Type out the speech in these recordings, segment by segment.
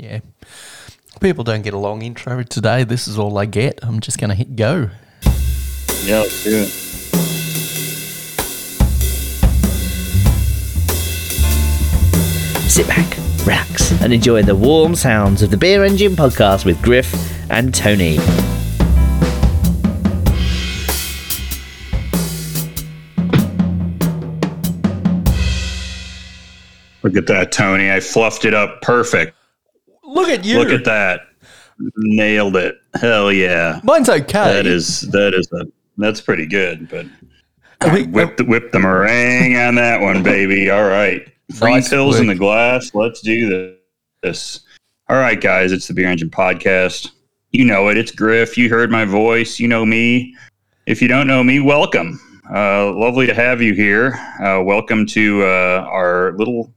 Yeah. People don't get a long intro today. This is all I get. I'm just going to hit go. Yeah, let's do it. Sit back, relax, and enjoy the warm sounds of the Beer Engine podcast with Griff and Tony. Look at that, Tony. I fluffed it up perfect. Look at you. Look at that. Nailed it. Hell yeah. Mine's okay. That is that is a that's pretty good, but We- whip the whip the meringue on that one, baby. All right. Free Nice pills in the glass. Let's do this. All right, guys, it's the Beer Engine Podcast. You know it. It's Griff. You heard my voice. You know me. If you don't know me, welcome. Uh, lovely to have you here. Uh, welcome to uh, our little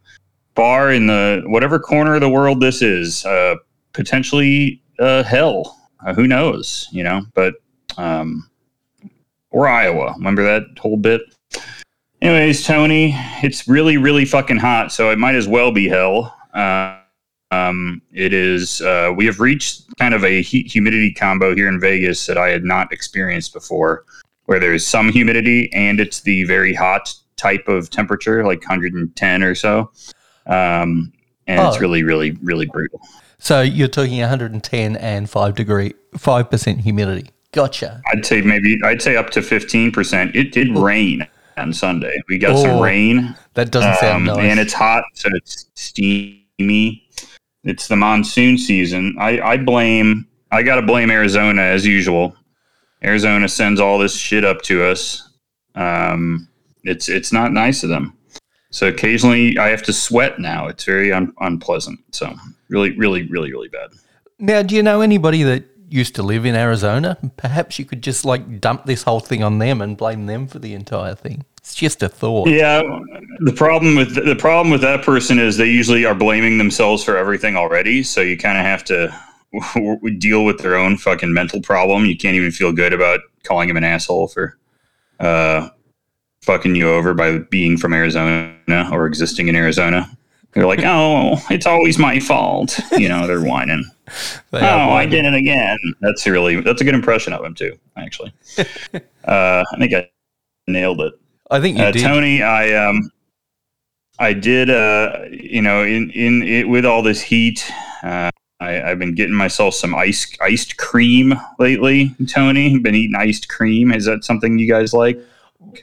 bar in the whatever corner of the world this is. Uh, potentially uh, hell. Uh, who knows? You know, but um, or Iowa. Remember that whole bit? Anyways, Tony, it's really, really fucking hot, so it might as well be hell. Uh, um, it is. Uh, we have reached kind of a heat humidity combo here in Vegas that I had not experienced before, where there's some humidity and it's the very hot type of temperature, like 110 or so. Um, and Oh. it's really, really, really brutal. so you're talking 110 and 5 degree 5% humidity. Gotcha. I'd say maybe I'd say up to 15%. It did rain on Sunday. We got some Oh. rain. That doesn't sound Um, nice. And it's hot, so it's steamy. It's the monsoon season. I, I blame, I got to blame Arizona as usual. Arizona sends all this shit up to us. Um, it's it's not nice of them. So occasionally I have to sweat now. It's very un- unpleasant. So really, really, really, really bad. now, do you know anybody that used to live in Arizona? Perhaps you could just like dump this whole thing on them and blame them for the entire thing. It's just a thought. Yeah, the problem with the problem with that person is they usually are blaming themselves for everything already. So you kind of have to deal with their own fucking mental problem. You can't even feel good about calling him an asshole for uh, fucking you over by being from Arizona or existing in Arizona. They're like, oh, it's always my fault. You know, they're whining. They Oh, I did it again. That's really that's a good impression of him too. Actually, uh, I think I nailed it. I think you Uh, did. Tony, I um, I did uh, you know, in in it with all this heat, uh, I, I've been getting myself some ice iced cream lately. Tony, been eating iced cream. Is that something you guys like?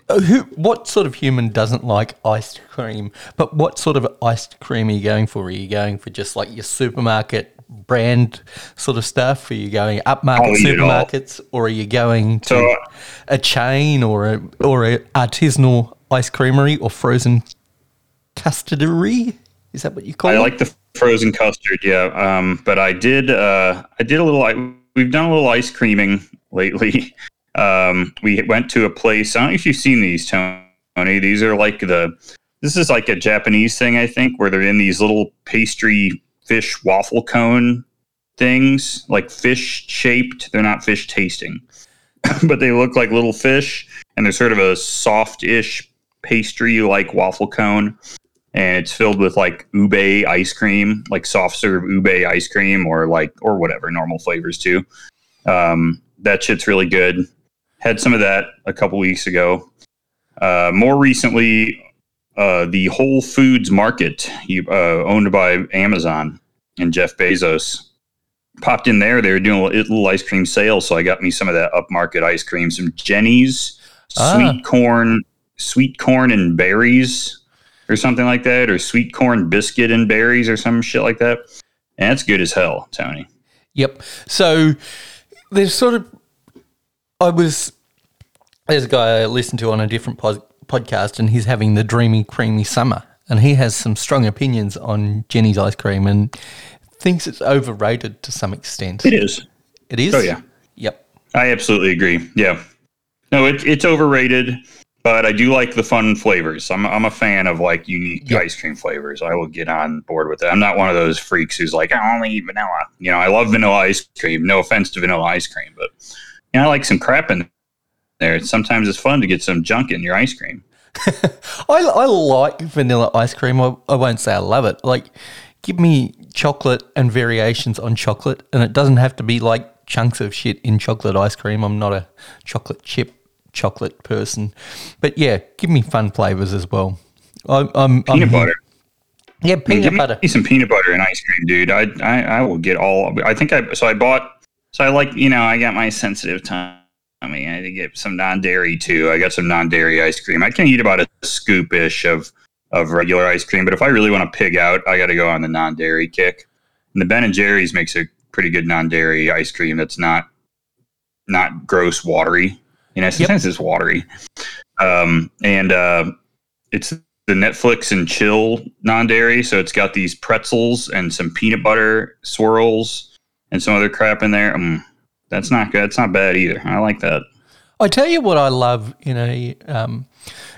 Uh, Who, what sort of human doesn't like iced cream? But what sort of iced cream are you going for? Are you going for just like your supermarket brand sort of stuff? Are you going upmarket it supermarkets, or are you going to So, a chain or a or a artisanal ice creamery or frozen custardery? Is that what you call I it? like the frozen custard, yeah. Um, but I did uh, I did a little. We've done a little ice creaming lately. Um, we went to a place. I don't know if you've seen these, Tony. These are like the. This is like a Japanese thing, I think, where they're in these little pastry fish waffle cone things, like fish shaped. They're not fish tasting, but they look like little fish, and they're sort of a soft-ish pastry like waffle cone and it's filled with like ube ice cream, like soft serve ube ice cream, or like or whatever normal flavors too. Um, that shit's really good. Had some of that a couple weeks ago. Uh, more recently, uh, the Whole Foods Market, you, uh, owned by Amazon and Jeff Bezos, popped in there. They were doing a little, ice cream sale, so I got me some of that upmarket ice cream, some Jeni's Ah. sweet corn, sweet corn and berries or something like that, or sweet corn biscuit and berries or some shit like that. And it's good as hell, Tony. Yep. So there's sort of, I was, there's a guy I listened to on a different pod, podcast, and he's having the dreamy, creamy summer, and he has some strong opinions on Jeni's ice cream and thinks it's overrated to some extent. It is. It is. Oh, yeah. Yep. I absolutely agree. Yeah. No, it, it's overrated, but I do like the fun flavors. I'm, I'm a fan of like unique Yeah. ice cream flavors. I will get on board with it. I'm not one of those freaks who's like, I only eat vanilla. You know, I love vanilla ice cream. No offense to vanilla ice cream, but you know, I like some crap in there. Sometimes it's fun to get some junk in your ice cream. I, I like vanilla ice cream. I, I won't say I love it. Like, give me chocolate and variations on chocolate, and it doesn't have to be like chunks of shit in chocolate ice cream. I'm not a chocolate chip chocolate person, but yeah, give me fun flavors as well. I'm, I'm Peanut I'm- butter. Yeah, I mean, peanut give butter. me some peanut butter and ice cream, dude. I, I I will get all. I think I so I bought. So I like you know I got my sensitive tummy. I mean I had to get some non dairy too. I got some non dairy ice cream. I can eat about a scoop ish of of regular ice cream, but if I really want to pig out, I got to go on the non dairy kick. And the Ben and Jerry's makes a pretty good non dairy ice cream that's not not gross watery. You know, sometimes it's watery. Um, and uh, it's the Netflix and chill non dairy. So it's got these pretzels and some peanut butter swirls and some other crap in there. Mm, that's not good. That's not bad either. I like that. I tell you what I love in a um,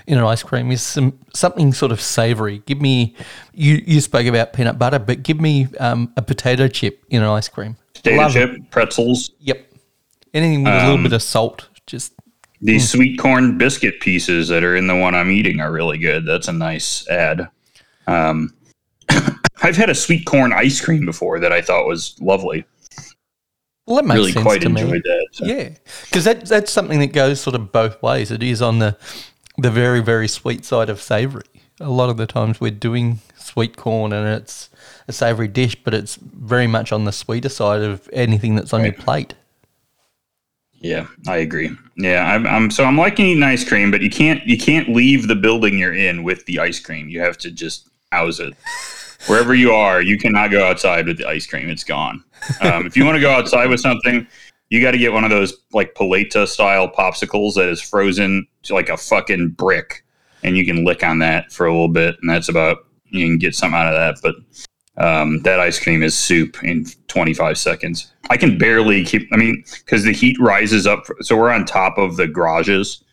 in an ice cream is some something sort of savoury. Give me you you spoke about peanut butter, but give me um, a potato chip in an ice cream. Potato Love it. pretzels, Yep, anything with a little Um, bit of salt. Just these sweet corn biscuit pieces that are in the one I'm eating are really good. That's a nice add. Um, I've had a sweet corn ice cream before that I thought was lovely. Well, that makes really sense quite to me. enjoyed that. so. Yeah, because that that's something that goes sort of both ways. It is on the the very very sweet side of savoury. A lot of the times we're doing sweet corn and it's a savoury dish, but it's very much on the sweeter side of anything that's on your plate. Yeah, I agree. Yeah, I'm, I'm so I'm liking eating ice cream, but you can't you can't leave the building you're in with the ice cream. You have to just house it wherever you are. You cannot go outside with the ice cream; it's gone. Um, if you want to go outside with something, you got to get one of those like paleta style popsicles that is frozen to like a fucking brick, and you can lick on that for a little bit, and that's about you can get something out of that. But um, that ice cream is soup in 25 seconds. I can barely keep. I mean, because the heat rises up. So we're on top of the garages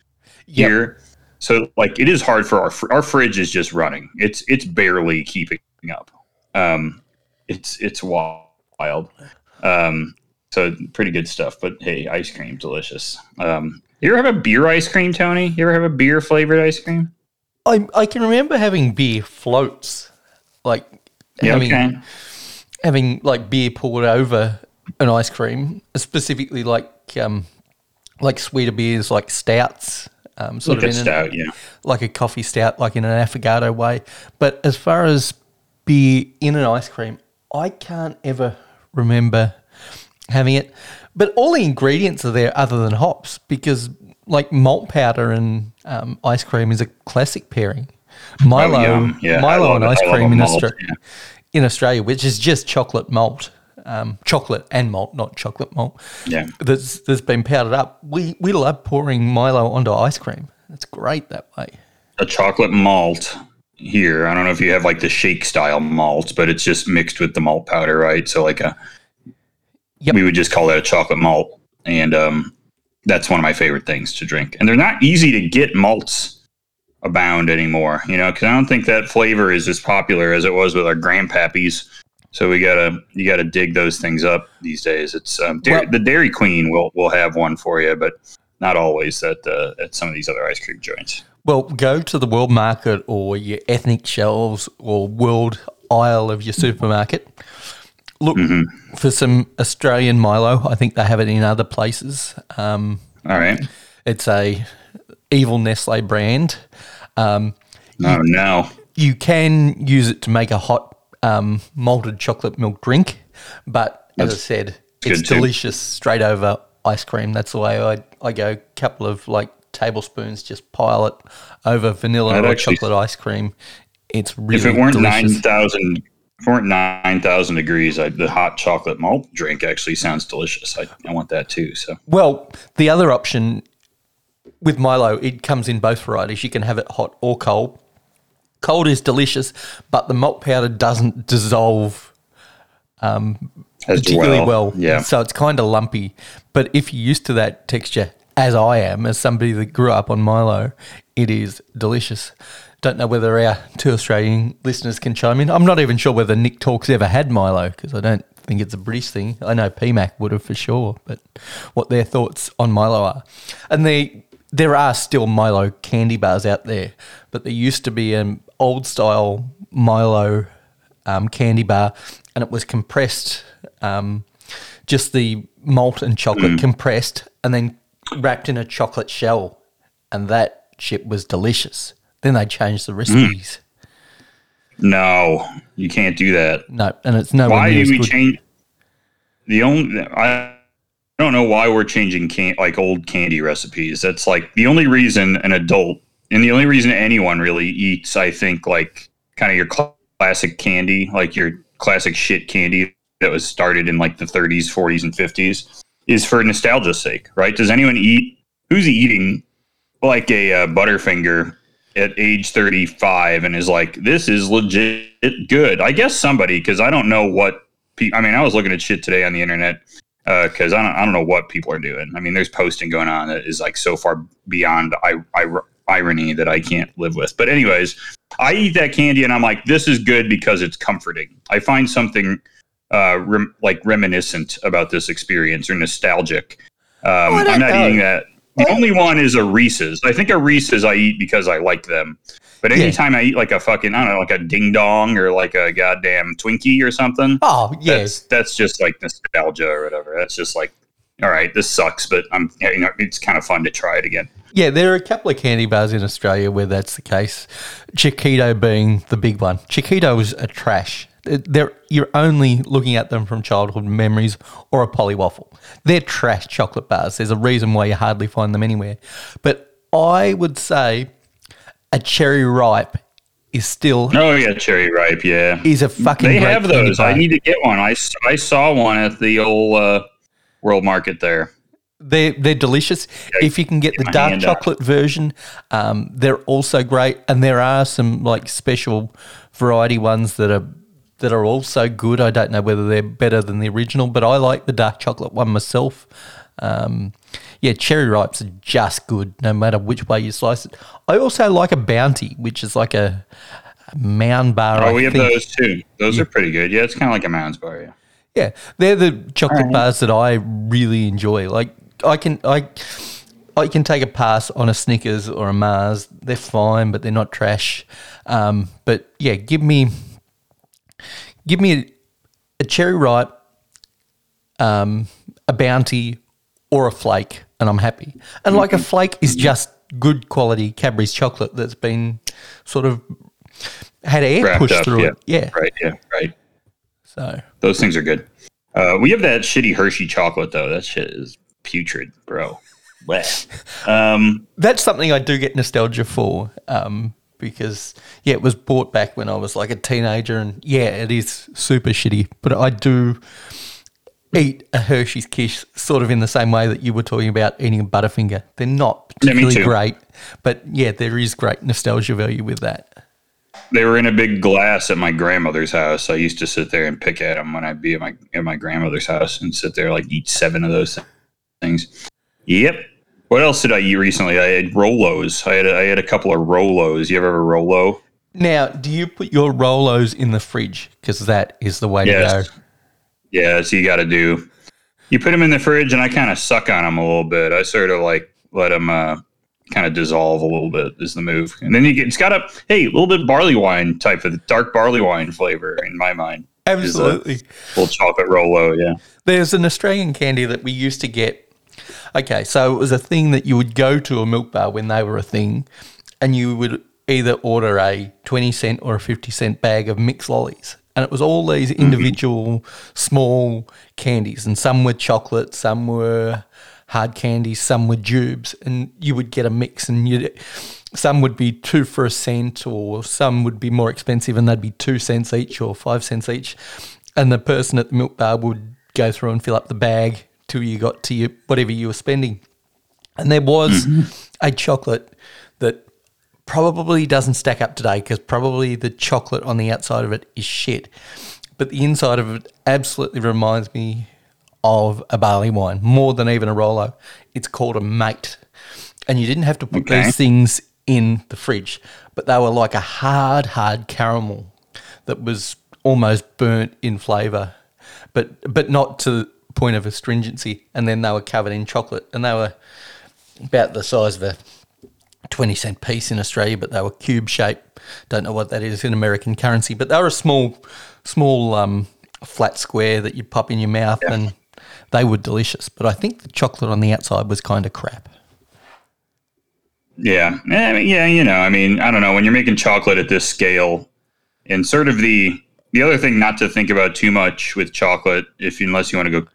Yep. here. So like it is hard for our fr- our fridge is just running. It's it's barely keeping up. Um, it's it's wild. Um, so pretty good stuff. But hey, ice cream, delicious. Um, you ever have a beer ice cream, Tony? You ever have a beer flavored ice cream? I I can remember having beer floats, like Yeah, having okay. having like beer poured over an ice cream, specifically like um like sweeter beers like stouts, um, sort Like a of in an, stout, yeah. like a coffee stout, like in an affogato way. But as far as beer in an ice cream, I can't ever remember having it. But all the ingredients are there other than hops because, like, malt powder and um, ice cream is a classic pairing. Milo, Oh, yum. Yeah, Milo and it. ice cream in, malt, Austra- yeah. in Australia, which is just chocolate malt, um, chocolate and malt, not chocolate malt Yeah. that's that's been powdered up. We we love pouring Milo onto ice cream. It's great that way. a chocolate malt here. I don't know if you have like the shake style malts, but it's just mixed with the malt powder, right? So like a Yep. we would just call that a chocolate malt. And um that's one of my favorite things to drink. And they're not easy to get malts abound anymore, you know, because I don't think that flavor is as popular as it was with our grandpappies. So we gotta you gotta dig those things up these days. It's um, Dairy, Well- the Dairy Queen will will have one for you, but not always at uh, at some of these other ice cream joints. Well, go to the world market or your ethnic shelves or world aisle of your supermarket. Look for some Australian Milo. I think they have it in other places. Um, All right. it's a evil Nestle brand. Um, Oh no. you can use it to make a hot um, malted chocolate milk drink, but as I said, it's too. delicious straight over ice cream. That's the way I I go. A couple of like tablespoons, just pile it over vanilla That or actually- chocolate ice cream. It's really if it weren't delicious. nine thousand, if it weren't nine thousand degrees, I, the hot chocolate malt drink actually sounds delicious. I, I want that too. So Well, the other option with Milo, it comes in both varieties. You can have it hot or cold. Cold is delicious, but the malt powder doesn't dissolve um, as particularly well. yeah. So it's kind of lumpy. But if you're used to that texture, as I am, as somebody that grew up on Milo, it is delicious. Don't know whether our two Australian listeners can chime in. I'm not even sure whether Nick Talks ever had Milo because I don't think it's a British thing. I know PMAC would have for sure, but what their thoughts on Milo are. And they, there are still Milo candy bars out there, but there used to be an old style Milo um, candy bar, and it was compressed, um, just the malt and chocolate compressed, and then wrapped in a chocolate shell, and that shit was delicious. Then they changed the recipes. No, you can't do that. No, and it's nowhere Why do we good. change the only? I don't know why we're changing can like old candy recipes. That's like the only reason an adult and the only reason anyone really eats. I think like kind of your classic candy, like your classic shit candy that was started in like the 30s, 40s, and 50s, is for nostalgia's sake, right? Does anyone eat? Who's eating like a uh, Butterfinger at age 35 and is like, this is legit good. I guess somebody, because I don't know what. Pe- I mean, I was looking at shit today on the internet because I don't, I don't know what people are doing. I mean, there's posting going on that is like so far beyond I, I, irony that I can't live with. But anyways, I eat that candy and I'm like, this is good because it's comforting. I find something uh, rem- like reminiscent about this experience or nostalgic. Um, I'm not know. eating that. The only one is a Reese's. I think a Reese's I eat because I like them. But Yeah. anytime I eat like a fucking, I don't know, like a ding dong or like a goddamn Twinkie or something, Oh yes. that's that's just like nostalgia or whatever. That's just like, all right, this sucks, but I'm, you know, it's kind of fun to try it again. Yeah, there are a couple of candy bars in Australia where that's the case. Chokito being the big one. Chokitos a trash. They're, you're only looking at them from childhood memories or a Polly Waffle. They're trash chocolate bars. There's a reason why you hardly find them anywhere. But I would say a cherry ripe is still Oh yeah, cherry ripe, yeah. is a fucking. They have those. I need to get one. I, I saw one at the old uh, World Market there. They're they're delicious. If you can get the dark hand up. chocolate version, um, they're also great. And there are some like special variety ones that are that are also good. I don't know whether they're better than the original, but I like the dark chocolate one myself. Um, yeah, cherry ripes are just good, no matter which way you slice it. I also like a bounty, which is like a, mound bar. Oh, I we have those too. Those are pretty good. Yeah, it's kind of like a Mounds bar. Yeah. Yeah, they're the chocolate bars that I really enjoy. Like I can I I can take a pass on a Snickers or a Mars. They're fine, but they're not trash. Um, but yeah, give me give me a, a cherry ripe, um, a bounty, or a flake, and I'm happy. And like a flake is just good quality Cadbury's chocolate that's been sort of had air Wrapped pushed up. through yeah. it. Yeah. Right. Yeah. Right. So Those things are good. Uh, we have that shitty Hershey chocolate though. That shit is putrid, bro. Um, that's something I do get nostalgia for um, because yeah, it was bought back when I was like a teenager, and yeah, it is super shitty. But I do eat a Hershey's Kiss sort of in the same way that you were talking about eating a Butterfinger. They're not Yeah, particularly too. great, but yeah, there is great nostalgia value with that. they were in a big glass at my grandmother's house. I used to sit there and pick at them when I'd be at my at my grandmother's house and sit there like eat seven of those things. Yep. What else did I eat recently? I had Rolos. I had a, I had a couple of Rolos. You ever have a Rolo? Now, do you put your Rolos in the fridge? Because that is the way Yes. to go. Yeah, what you got to do. You put them in the fridge, and I kind of suck on them a little bit. I sort of like let them uh, kind of dissolve a little bit is the move, and then you get it's got a hey a little bit barley wine type of dark barley wine flavor in my mind. Absolutely. little chocolate Rolo, yeah. There's an Australian candy that we used to get. Okay, so it was a thing that you would go to a milk bar when they were a thing, and you would either order a 20 cent or a 50 cent bag of mixed lollies. And it was all these mm-hmm. individual small candies, and some were chocolate, some were hard candies, some were jubes, and you would get a mix, and you some would be two for a cent, or some would be more expensive, and they'd be two cents each or five cents each. And the person at the milk bar would go through and fill up the bag till you got to your, whatever you were spending. And there was mm-hmm. a chocolate that probably doesn't stack up today because probably the chocolate on the outside of it is shit. But the inside of it absolutely reminds me of a barley wine more than even a Rolo. It's called a mate. And you didn't have to put Okay. these things in the fridge, but they were like a hard, hard caramel that was almost burnt in flavour, but but not to point of astringency. And then they were covered in chocolate, and they were about the size of a 20 cent piece in Australia, but they were cube shaped. Don't know what that is in American currency, but they were a small, small um, flat square that you pop in your mouth Yeah. and they were delicious. But I think the chocolate on the outside was kind of crap. Yeah, I mean, yeah, you know, I mean, I don't know when you're making chocolate at this scale, and sort of the the other thing not to think about too much with chocolate, if unless you want to go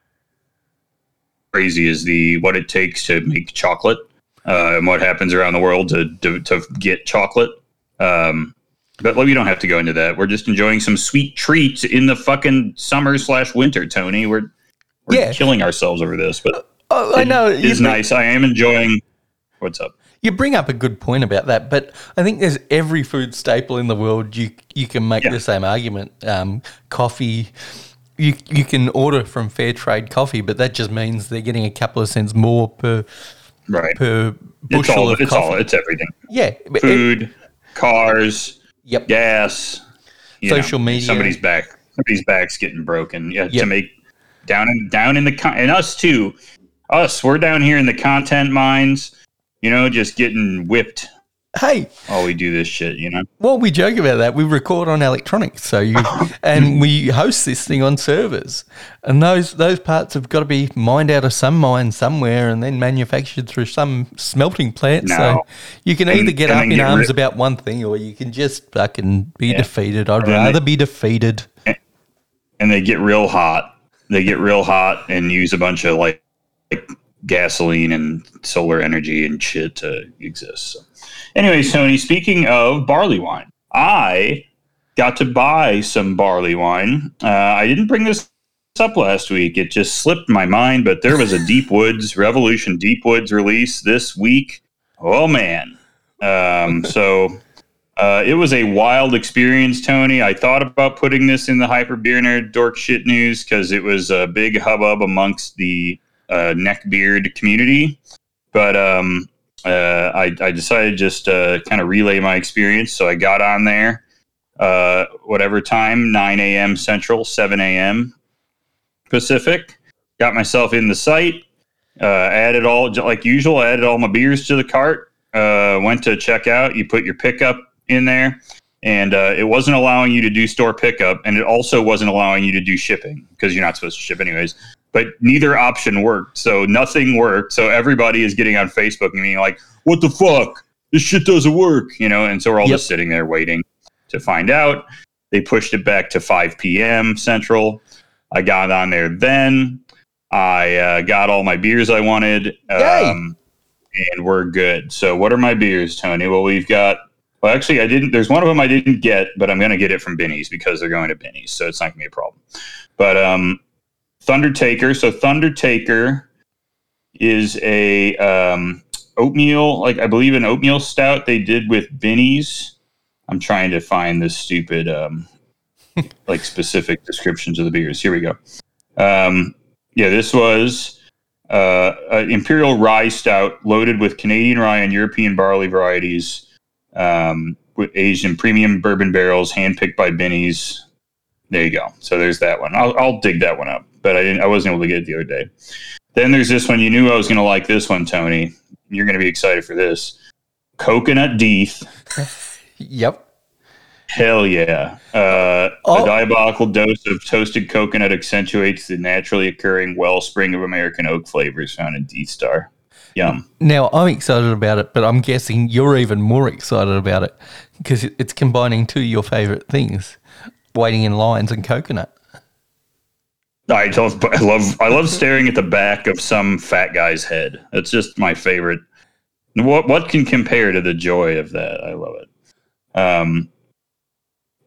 crazy, is the what it takes to make chocolate uh, and what happens around the world to to, to get chocolate. Um, but we don't have to go into that. We're just enjoying some sweet treats in the fucking summer slash winter, Tony. We're we're Yeah. killing ourselves over this, but Oh, I know. it you is bring- nice. I am enjoying. What's up? You bring up a good point about that, but I think there's every food staple in the world you you can make Yeah. the same argument. Um, coffee, you you can order from fair trade coffee, but that just means they're getting a couple of cents more per Right. per It's bushel all. of It's coffee. all. It's everything. yeah, it- Food, cars, yep. gas, Social media. Somebody's back. Somebody's back's getting broken. Yeah, Yep. to make down in down in the con- and us too. Us, we're down here in the content mines. You know, just getting whipped. Hey, oh, we do this shit, you know. well, we joke about that. We record on electronics, so you and we host this thing on servers, and those those parts have got to be mined out of some mine somewhere, and then manufactured through some smelting plant. So you can And- either get up in get arms rid- about one thing, or you can just fucking be Yeah. defeated. I'd And rather they- be defeated. and they get real hot. They get real hot and use a bunch of like, like gasoline and solar energy and shit to exist. So. Anyways, Tony, speaking of barley wine, I got to buy some barley wine. Uh, I didn't bring this up last week. It just slipped my mind, but there was a Deep Woods Revolution Deep Woods release this week. Oh man. Um, so uh, it was a wild experience, Tony. I thought about putting this in the Hyper Beer Nerd Dork Shit News because it was a big hubbub amongst the uh, neckbeard community. But um, uh, I, I decided just uh, kind of relay my experience. So I got on there, uh, whatever time, 9 a.m. Central, 7 a.m. Pacific. Got myself in the site, uh, added all, like usual, added all my beers to the cart. Uh, went to check out. You put your pickup in there, and uh, it wasn't allowing you to do store pickup, and it also wasn't allowing you to do shipping because you're not supposed to ship anyways. But neither option worked, so nothing worked. So everybody is getting on Facebook and being like, "What the fuck? This shit doesn't work," you know. And so we're all Yep. just sitting there waiting to find out. They pushed it back to 5 p.m. Central. I got on there then. I uh, got all my beers I wanted. Um, and we're good. So, what are my beers, Tony? Well, we've got. Well, actually, I didn't. There's one of them I didn't get, but I'm going to get it from Binny's because they're going to Binny's, so it's not going to be a problem. But um, Thunder Taker. So Thunder Taker is a um, oatmeal, like I believe an oatmeal stout they did with Binny's. I'm trying to find this stupid um, like specific descriptions of the beers. Here we go. Um, yeah, this was uh, an imperial rye stout loaded with Canadian rye and European barley varieties, um, with aged in premium bourbon barrels, handpicked by Binny's. There you go. So there's that one. I'll, I'll dig that one up, but I didn't. I wasn't able to get it the other day. Then there's this one. You knew I was going to like this one, Tony. You're going to be excited for this. Coconut Deth. Yep. Hell yeah. Uh, Oh. A diabolical dose of toasted coconut accentuates the naturally occurring wellspring of American oak flavors found in Deth's Tar. Yum. Now I'm excited about it, but I'm guessing you're even more excited about it because it's combining two of your favorite things: waiting in lines and coconut. I love, I love, I love staring at the back of some fat guy's head. That's just my favorite. What what can compare to the joy of that? I love it. Um,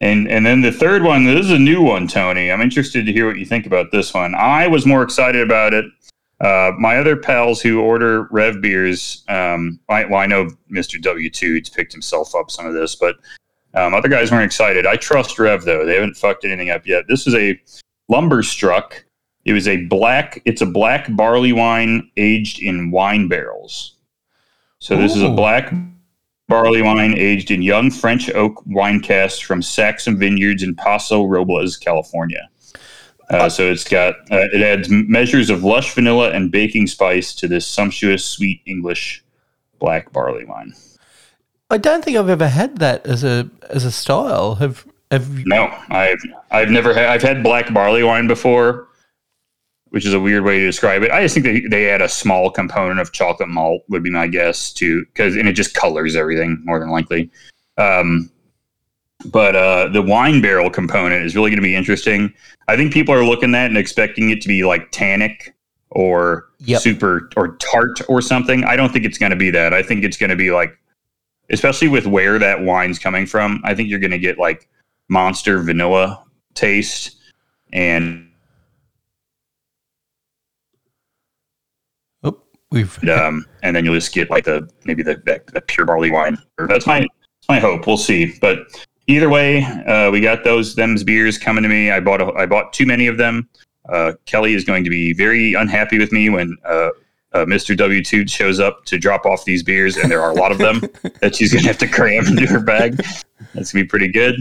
and and then the third one. This is a new one, Tony. I'm interested to hear what you think about this one. I was more excited about it. Uh, my other pals who order Rev beers, um, I, well, I know Mr. W2 picked himself up some of this, but um, other guys weren't excited. I trust Rev though; they haven't fucked anything up yet. This is a lumber struck. It was a black. It's a black barley wine aged in wine barrels. So this is a black barley wine aged in young French oak wine casks from Saxum Vineyards in Paso Robles, California. Uh, so it's got uh, it adds measures of lush vanilla and baking spice to this sumptuous sweet English black barley wine. I don't think I've ever had that as a as a style. Have have you- No, I've I've never had. I've had black barley wine before, which is a weird way to describe it. I just think they they add a small component of chocolate malt would be my guess to because and it just colors everything more than likely. Um, but uh, the wine barrel component is really going to be interesting. I think people are looking at and expecting it to be like tannic or Yep. super or tart or something. I don't think it's going to be that. I think it's going to be like, especially with where that wine's coming from. I think you're going to get like monster vanilla taste and oh, we've um, and then you'll just get like the maybe the, the, the pure barley wine. That's my that's my hope. We'll see. But either way, uh, we got those them's beers coming to me. I bought a, I bought too many of them. Uh, Kelly is going to be very unhappy with me when uh, uh, Mr. W two shows up to drop off these beers, and there are a lot of them that she's going to have to cram into her bag. That's gonna be pretty good.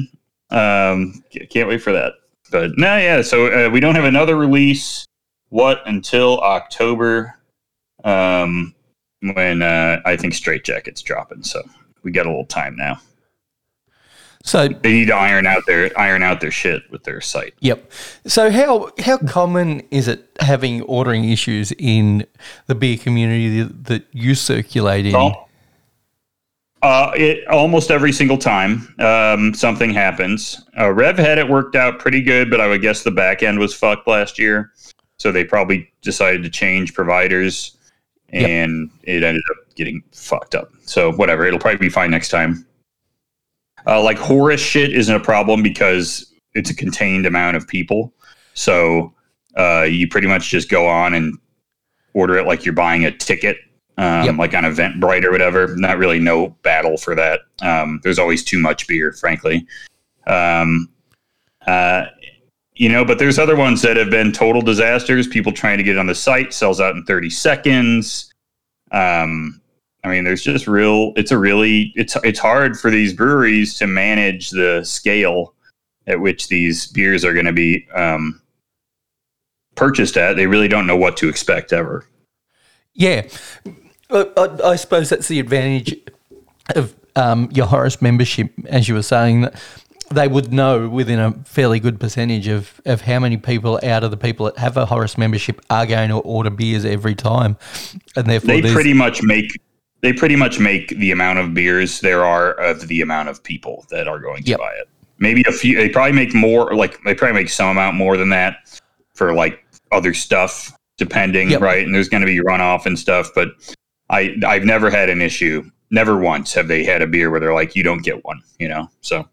Um, can't wait for that. But no, yeah. So uh, we don't have another release. What until October? um, when uh, I think Straight Jacket's dropping. So we got a little time now. So They need to iron out their iron out their shit with their site. Yep. So how how common is it having ordering issues in the beer community that, you circulate in? Well, uh, it almost every single time um, something happens. Uh, Rev had it worked out pretty good, but I would guess the back end was fucked last year, so they probably decided to change providers, Yep. and it ended up getting fucked up. So whatever, it'll probably be fine next time. Uh, like Horus shit isn't a problem because it's a contained amount of people, so uh, you pretty much just go on and order it like you're buying a ticket um, Yep. like on Eventbrite or whatever. Not really no battle for that. Um, there's always too much beer, frankly. Um, uh, you know, but there's other ones that have been total disasters. People trying to get on the site sells out in 30 seconds. Um, I mean, there's just real. It's a really it's it's hard for these breweries to manage the scale at which these beers are going to be um, purchased at. They really don't know what to expect ever. Yeah. I, I, I suppose that's the advantage of um, your Horus membership, as you were saying, that they would know within a fairly good percentage of, of how many people out of the people that have a Horus membership are going to order beers every time. And therefore, they pretty much make they pretty much make the amount of beers there are of the amount of people that are going to Yep. buy it. Maybe a few. They probably make more. Like they probably make some amount more than that for like other stuff, depending, Yep. right? And there's going to be runoff and stuff. But I I've never had an issue. Never once have they had a beer where they're like, you don't get one. You know, so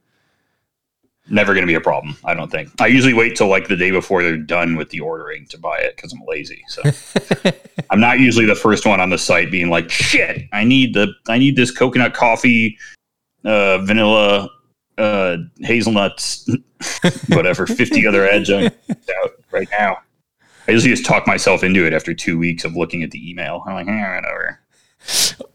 never going to be a problem. I don't think. I usually wait till like the day before they're done with the ordering to buy it because I'm lazy. So. I'm not usually the first one on the site being like, "Shit, I need the I need this coconut coffee, uh, vanilla, uh, hazelnuts, whatever, fifty other adjuncts out right now." I usually just talk myself into it after two weeks of looking at the email. I'm like, eh, whatever.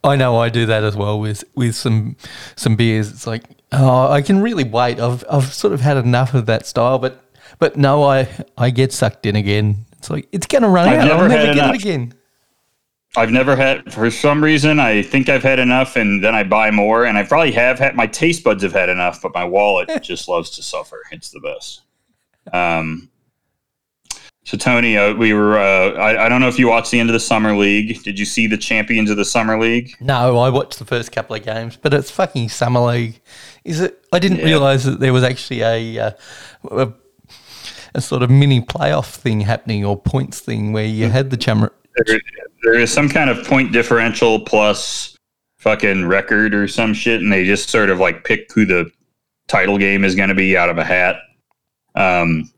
I know I do that as well with with some some beers. It's like, oh, I can really wait. I've I've sort of had enough of that style, but but no, I I get sucked in again. It's like it's going to run I've out. I'll never never had get enough. it again. I've never had, for some reason, I think I've had enough, and then I buy more, and I probably have had. My taste buds have had enough, but my wallet just loves to suffer. It's the best. Um. So Tony, uh, we were. Uh, I, I don't know if you watched the end of the summer league. Did you see the champions of the summer league? No, I watched the first couple of games, but it's fucking summer league. Is it? I didn't Yeah. realize that there was actually a, uh, a a sort of mini playoff thing happening or points thing where you had the chum. There, there is some kind of point differential plus fucking record or some shit, and they just sort of like pick who the title game is going to be out of a hat. Um,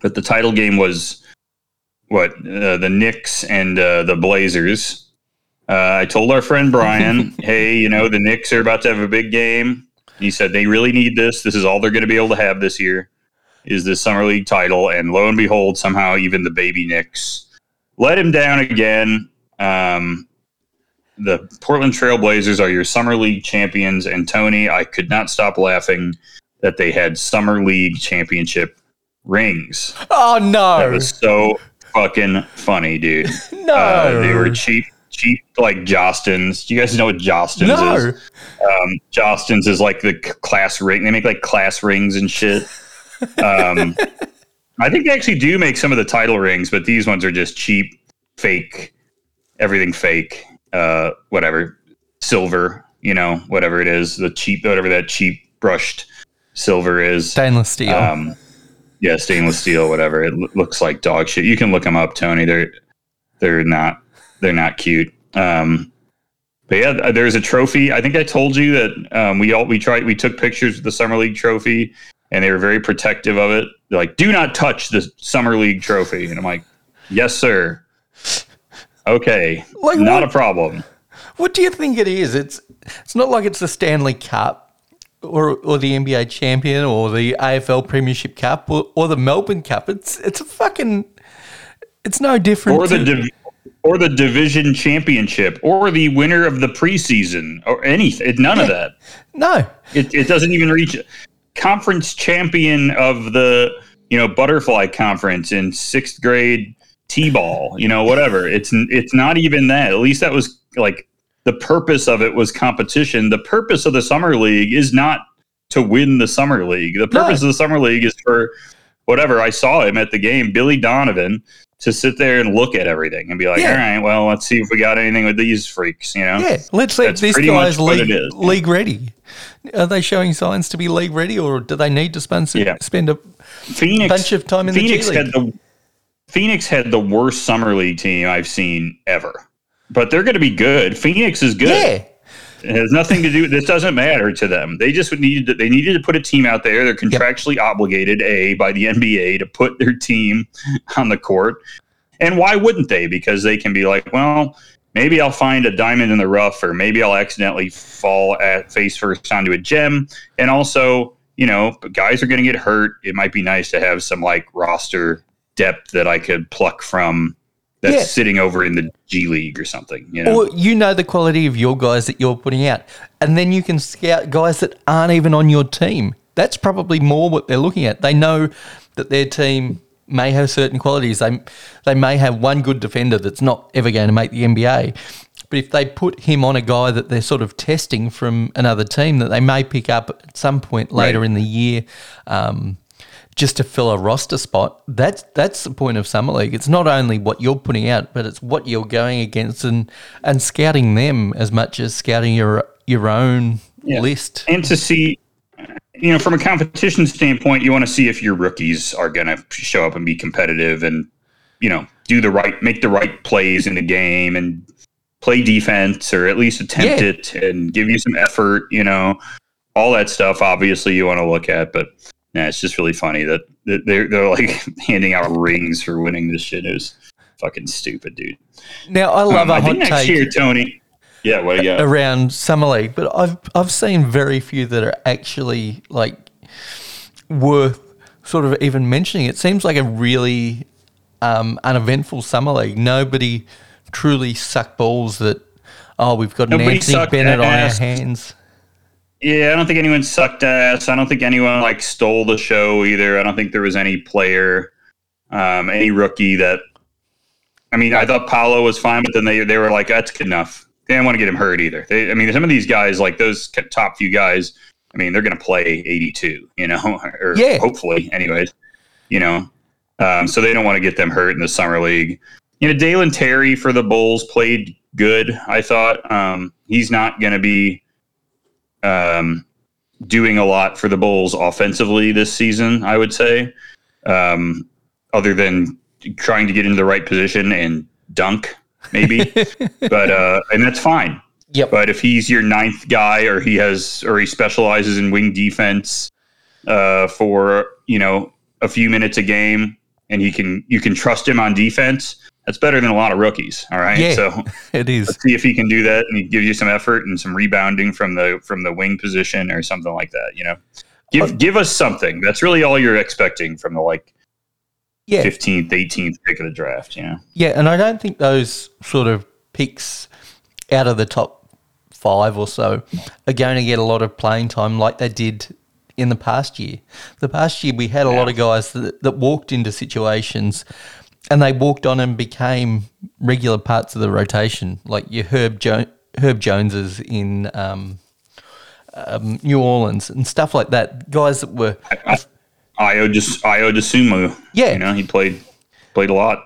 but the title game was what uh, the Knicks and uh, the Blazers. Uh, I told our friend Brian, "Hey, you know the Knicks are about to have a big game." He said they really need this. This is all they're going to be able to have this year. Is this summer league title? And lo and behold, somehow even the baby Knicks let him down again. Um, the Portland Trailblazers are your summer league champions, and Tony, I could not stop laughing that they had summer league championship rings. Oh no! That was so fucking funny, dude. no, Uh, they were cheap, cheap like Jostens. Do you guys know what Jostens No. is? Um, Jostens is like the class ring. They make like class rings and shit. Um, I think they actually do make some of the title rings, but these ones are just cheap, fake, everything fake. Uh, whatever, silver. You know, whatever it is, the cheap, whatever that cheap brushed silver is. Stainless steel. Um, yeah, stainless steel, whatever. It lo- looks like dog shit. You can look them up, Tony. They're they're not they're not cute. Um, but yeah, there's a trophy. I think I told you that um, we all we tried we took pictures of the summer league trophy, and they were very protective of it. They're like, "Do not touch the summer league trophy," and I'm like, "Yes, sir." Okay, Like not what? a problem. What do you think it is? It's it's not like it's the Stanley Cup or or the NBA champion or the AFL Premiership Cup or, or the Melbourne Cup. It's it's a fucking it's no different. or the div- or the division championship or the winner of the preseason or anything. None of that. no. It, it doesn't even reach conference champion of the you know butterfly conference in sixth grade t-ball. You know whatever. It's it's not even that. At least that was like the purpose of it was competition. The purpose of the summer league is not to win the summer league. The purpose of the summer league is for whatever. I saw him at the game, Billy Donovan, to sit there and look at everything and be like, Yeah. all right, well, let's see if we got anything with these freaks. You know. Yeah, let's if That's this pretty guy's league, league ready. Are they showing signs to be league ready, or do they need to spend Yeah. spend a Phoenix bunch of time in Phoenix the G had the Phoenix had the worst summer league team I've seen ever. But they're going to be good. Phoenix is good. Yeah, It has nothing to do. This doesn't matter to them. They just needed to, they needed to put a team out there. They're contractually obligated a by the NBA to put their team on the court. And why wouldn't they? Because they can be like, well, maybe I'll find a diamond in the rough, or maybe I'll accidentally fall at face first onto a gem. And also, you know, guys are going to get hurt. It might be nice to have some like roster depth that I could pluck from that's Yeah. sitting over in the G League or something. You know, or you know the quality of your guys that you're putting out, and then you can scout guys that aren't even on your team. That's probably more what they're looking at. They know that their team may have certain qualities. They they may have one good defender that's not ever going to make the NBA. But if they put him on a guy that they're sort of testing from another team that they may pick up at some point later Right. in the year, um, just to fill a roster spot, that's that's the point of summer league. It's not only what you're putting out, but it's what you're going against and and scouting them as much as scouting your your own Yeah. list. and to see you know from a competition standpoint you want to see if your rookies are going to show up and be competitive and you know do the right make the right plays in the game and play defense or at least attempt Yeah. it and give you some effort you know all that stuff obviously you want to look at but yeah it's just really funny that that they're, they're like handing out rings for winning this shit is fucking stupid dude Now I love Um, a i hot think next take year tony yeah what do you got around summer league, but I've I've seen very few that are actually like worth sort of even mentioning. It seems like a really um, uneventful summer league. Nobody truly sucked balls that. Oh, we've got an Nobody Anthony Bennett on our hands. Yeah, I don't think anyone sucked ass. I don't think anyone like stole the show either. I don't think there was any player, um, any rookie that. I mean, I thought Paolo was fine, but then they they were like, "That's good enough." They didn't want to get him hurt either. They, I mean, some of these guys, like those top few guys, I mean, they're going to play 82, you know, or Yeah. hopefully, anyways, you know. Um, so they don't want to get them hurt in the summer league. You know, Dalen Terry for the Bulls played good. I thought um, he's not going to be um, doing a lot for the Bulls offensively this season. I would say, um, other than trying to get into the right position and dunk, maybe. but uh, and that's fine. Yep. But if he's your ninth guy, or he has, or he specializes in wing defense uh, for you know a few minutes a game, and he can you can trust him on defense. That's better than a lot of rookies. All right. Yeah. So It is. let's see if he can do that and he gives you some effort and some rebounding from the from the wing position or something like that. You know, give uh, give us something. That's really all you're expecting from the like Yeah. fifteenth, eighteenth pick of the draft. You know. Yeah, and I don't think those sort of picks out of the top five or so are going to get a lot of playing time like they did in the past year. The past year, we had a lot of guys that, that walked into situations and they walked on and became regular parts of the rotation, like your Herb jo- Herb Joneses in um, um, New Orleans and stuff like that. Guys that were Ayo just Ayo Dosunmu. Yeah. you know he played played a lot.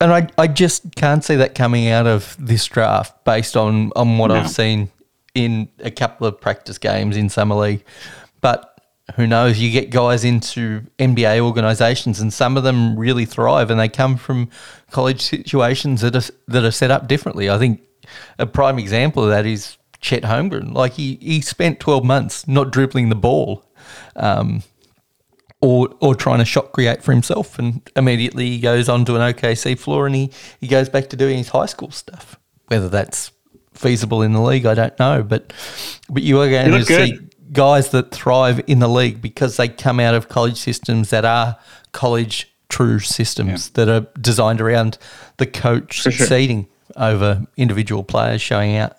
and I, I just can't see that coming out of this draft based on, on what No. I've seen in a couple of practice games in summer league. But who knows? You get guys into NBA organisations, and some of them really thrive, and they come from college situations that are that are set up differently. I think a prime example of that is Chet Holmgren. Like he he spent twelve months not dribbling the ball. Um, or or trying to shot create for himself, and immediately he goes onto an OKC floor and he, he goes back to doing his high school stuff. Whether that's feasible in the league, I don't know, but but you are going to see. Guys that thrive in the league because they come out of college systems that are college true systems that are designed around the coach For sure. succeeding over individual players showing out.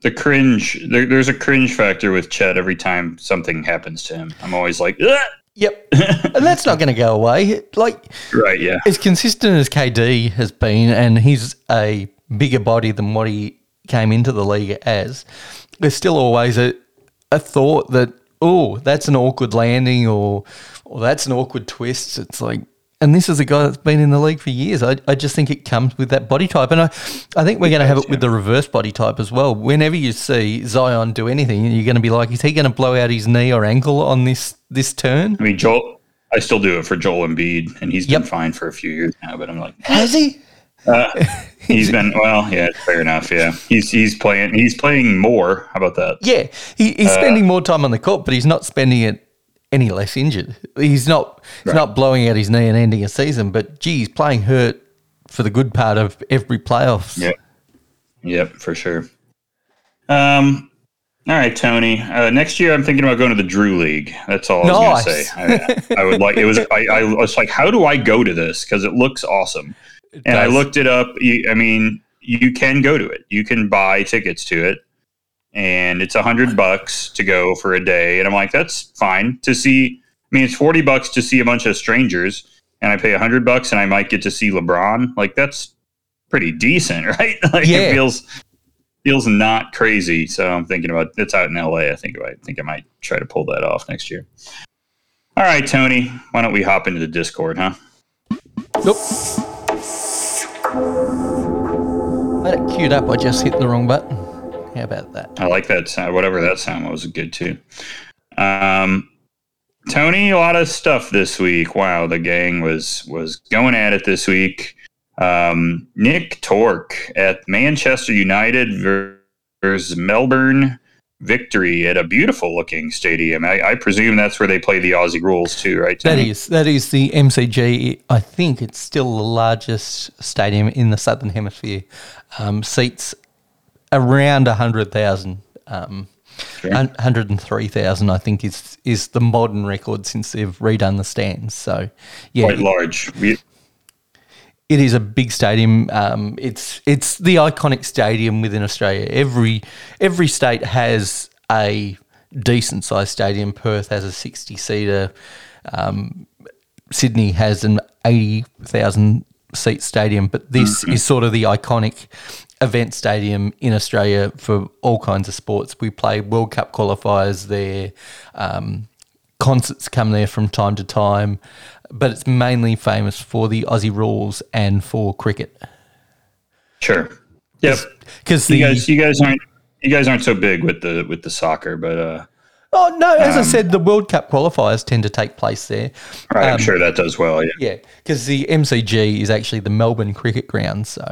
The cringe. There, there's a cringe factor with Chet every time something happens to him. I'm always like, "Ugh!" Yep, and that's not going to go away. Like right, yeah, as consistent as KD has been, and he's a bigger body than what he came into the league as, there's still always a, a thought that, oh, that's an awkward landing or or that's an awkward twist. It's like, and this is a guy that's been in the league for years. I, I just think it comes with that body type. And I, I think we're going to have it with the reverse body type as well. Whenever you see Zion do anything, you're going to be like, is he going to blow out his knee or ankle on this this turn? I mean, Joel. I still do it for Joel Embiid, and he's been fine for a few years now. But I'm like, Has he? he's been well, yeah, fair enough. Yeah, he's he's playing he's playing more. How about that? Yeah, he, he's spending more time on the court, but he's not spending it any less injured. He's not he's not blowing out his knee and ending a season, but gee, he's playing hurt for the good part of every playoffs. Yep. Yep, for sure. Um, all right, Tony. Uh, next year, I'm thinking about going to the Drew League. That's all I was going to say. I, I would like. It was. I, I was like, how do I go to this? Because it looks awesome. And I looked it up. I mean, you can go to it. You can buy tickets to it, and it's a hundred bucks to go for a day. And I'm like, that's fine to see. I mean, it's forty bucks to see a bunch of strangers, and I pay a hundred bucks, and I might get to see LeBron. Like that's pretty decent, right? like Yeah. it feels feels not crazy. So I'm thinking about it's out in LA. I think I think I might try to pull that off next year. All right, Tony. Why don't we hop into the Discord, huh? Nope. I it queued up. I just hit the wrong button. How about that? I like that sound. Whatever that sound was, good too. Um, Tony, a lot of stuff this week. Wow, the gang was was going at it this week. Um, Nick Torque at Manchester United ver- versus Melbourne victory at a beautiful looking stadium. I, I presume that's where they play the Aussie rules too, right? That Tony? is that is the MCG. I think it's still the largest stadium in the southern hemisphere. Um, seats around hundred thousand. Um, Sure. 103,000 I think is is the modern record since they've redone the stands. So yeah, quite large. We, it is a big stadium. Um, it's it's the iconic stadium within Australia. Every every state has a decent sized stadium. Perth has a sixty seater. Um, Sydney has an eighty thousand seat stadium, but this is sort of the iconic event stadium in Australia for all kinds of sports. We play World Cup qualifiers there. Um, concerts come there from time to time, but it's mainly famous for the Aussie rules and for cricket. sure. Yep. Because You guys, you guys aren't you guys aren't so big with the with the soccer, but uh, oh no, as I Um, said, the World Cup qualifiers tend to take place there. right, I'm Um, sure that does well. Yeah. Yeah, because the MCG is actually the Melbourne Cricket Ground. So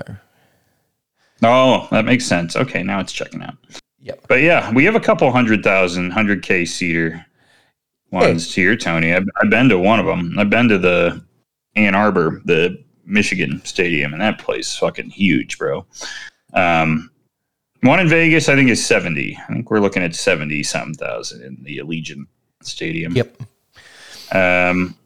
Oh, that makes sense. Okay, now it's checking out. yep, But yeah, we have a couple hundred thousand, hundred K seater ones here, Tony. I've, I've been to one of them. I've been to the Ann Arbor, the Michigan Stadium, and that place is fucking huge, bro. Um, one in Vegas, I think, is 70. I think we're looking at 70 something thousand in the Allegiant Stadium. yep. Um,